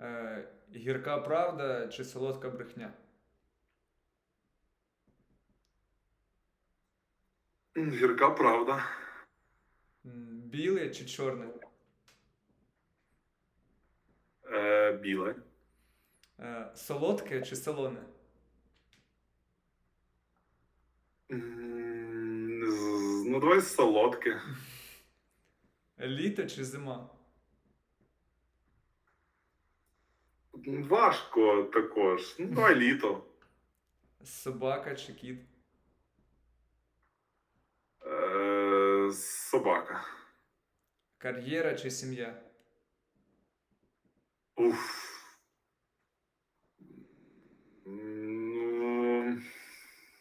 Е, Гірка правда чи солодка брехня? Гірка правда. Біле чи чорне? Е, Біле. Е, солодке чи солоне? Ну, давай солодке. Літо чи зима? Важко також. Ну, давай літо. Собака чи кіт? Е, Собака. Кар'єра чи сім'я? Уф. Ну,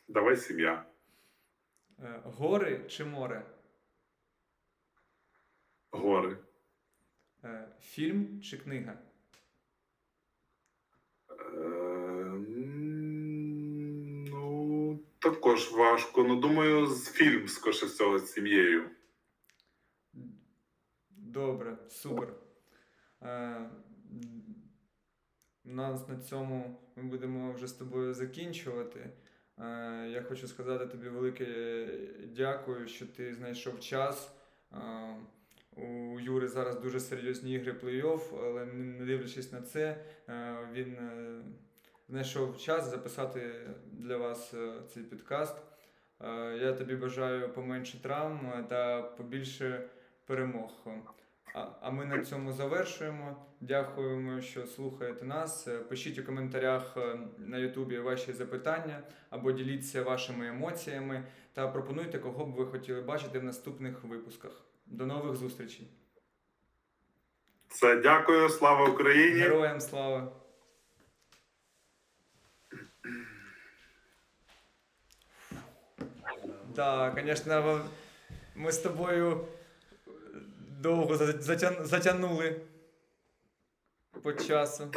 давай сім'я. Е, гори чи море? Гори. Е, фільм чи книга? Також важко. Ну, думаю, з фільм скорше всього з сім'єю. Добре, супер. Е, нас на цьому ми будемо вже з тобою закінчувати. Е, я хочу сказати тобі велике дякую, що ти знайшов час. Е, у Юри зараз дуже серйозні ігри плей-офф, але не дивлячись на це, е, він. Знайшов час записати для вас е, цей підкаст. Е, я тобі бажаю поменше травм е, та побільше перемог. А ми на цьому завершуємо. Дякуємо, що слухаєте нас. Пишіть у коментарях на Ютубі ваші запитання або діліться вашими емоціями та пропонуйте, кого б ви хотіли бачити в наступних випусках. До нових зустрічей. Все, дякую, слава Україні! Героям слава! Да, конечно, ми з тобою довго затягнули по часу.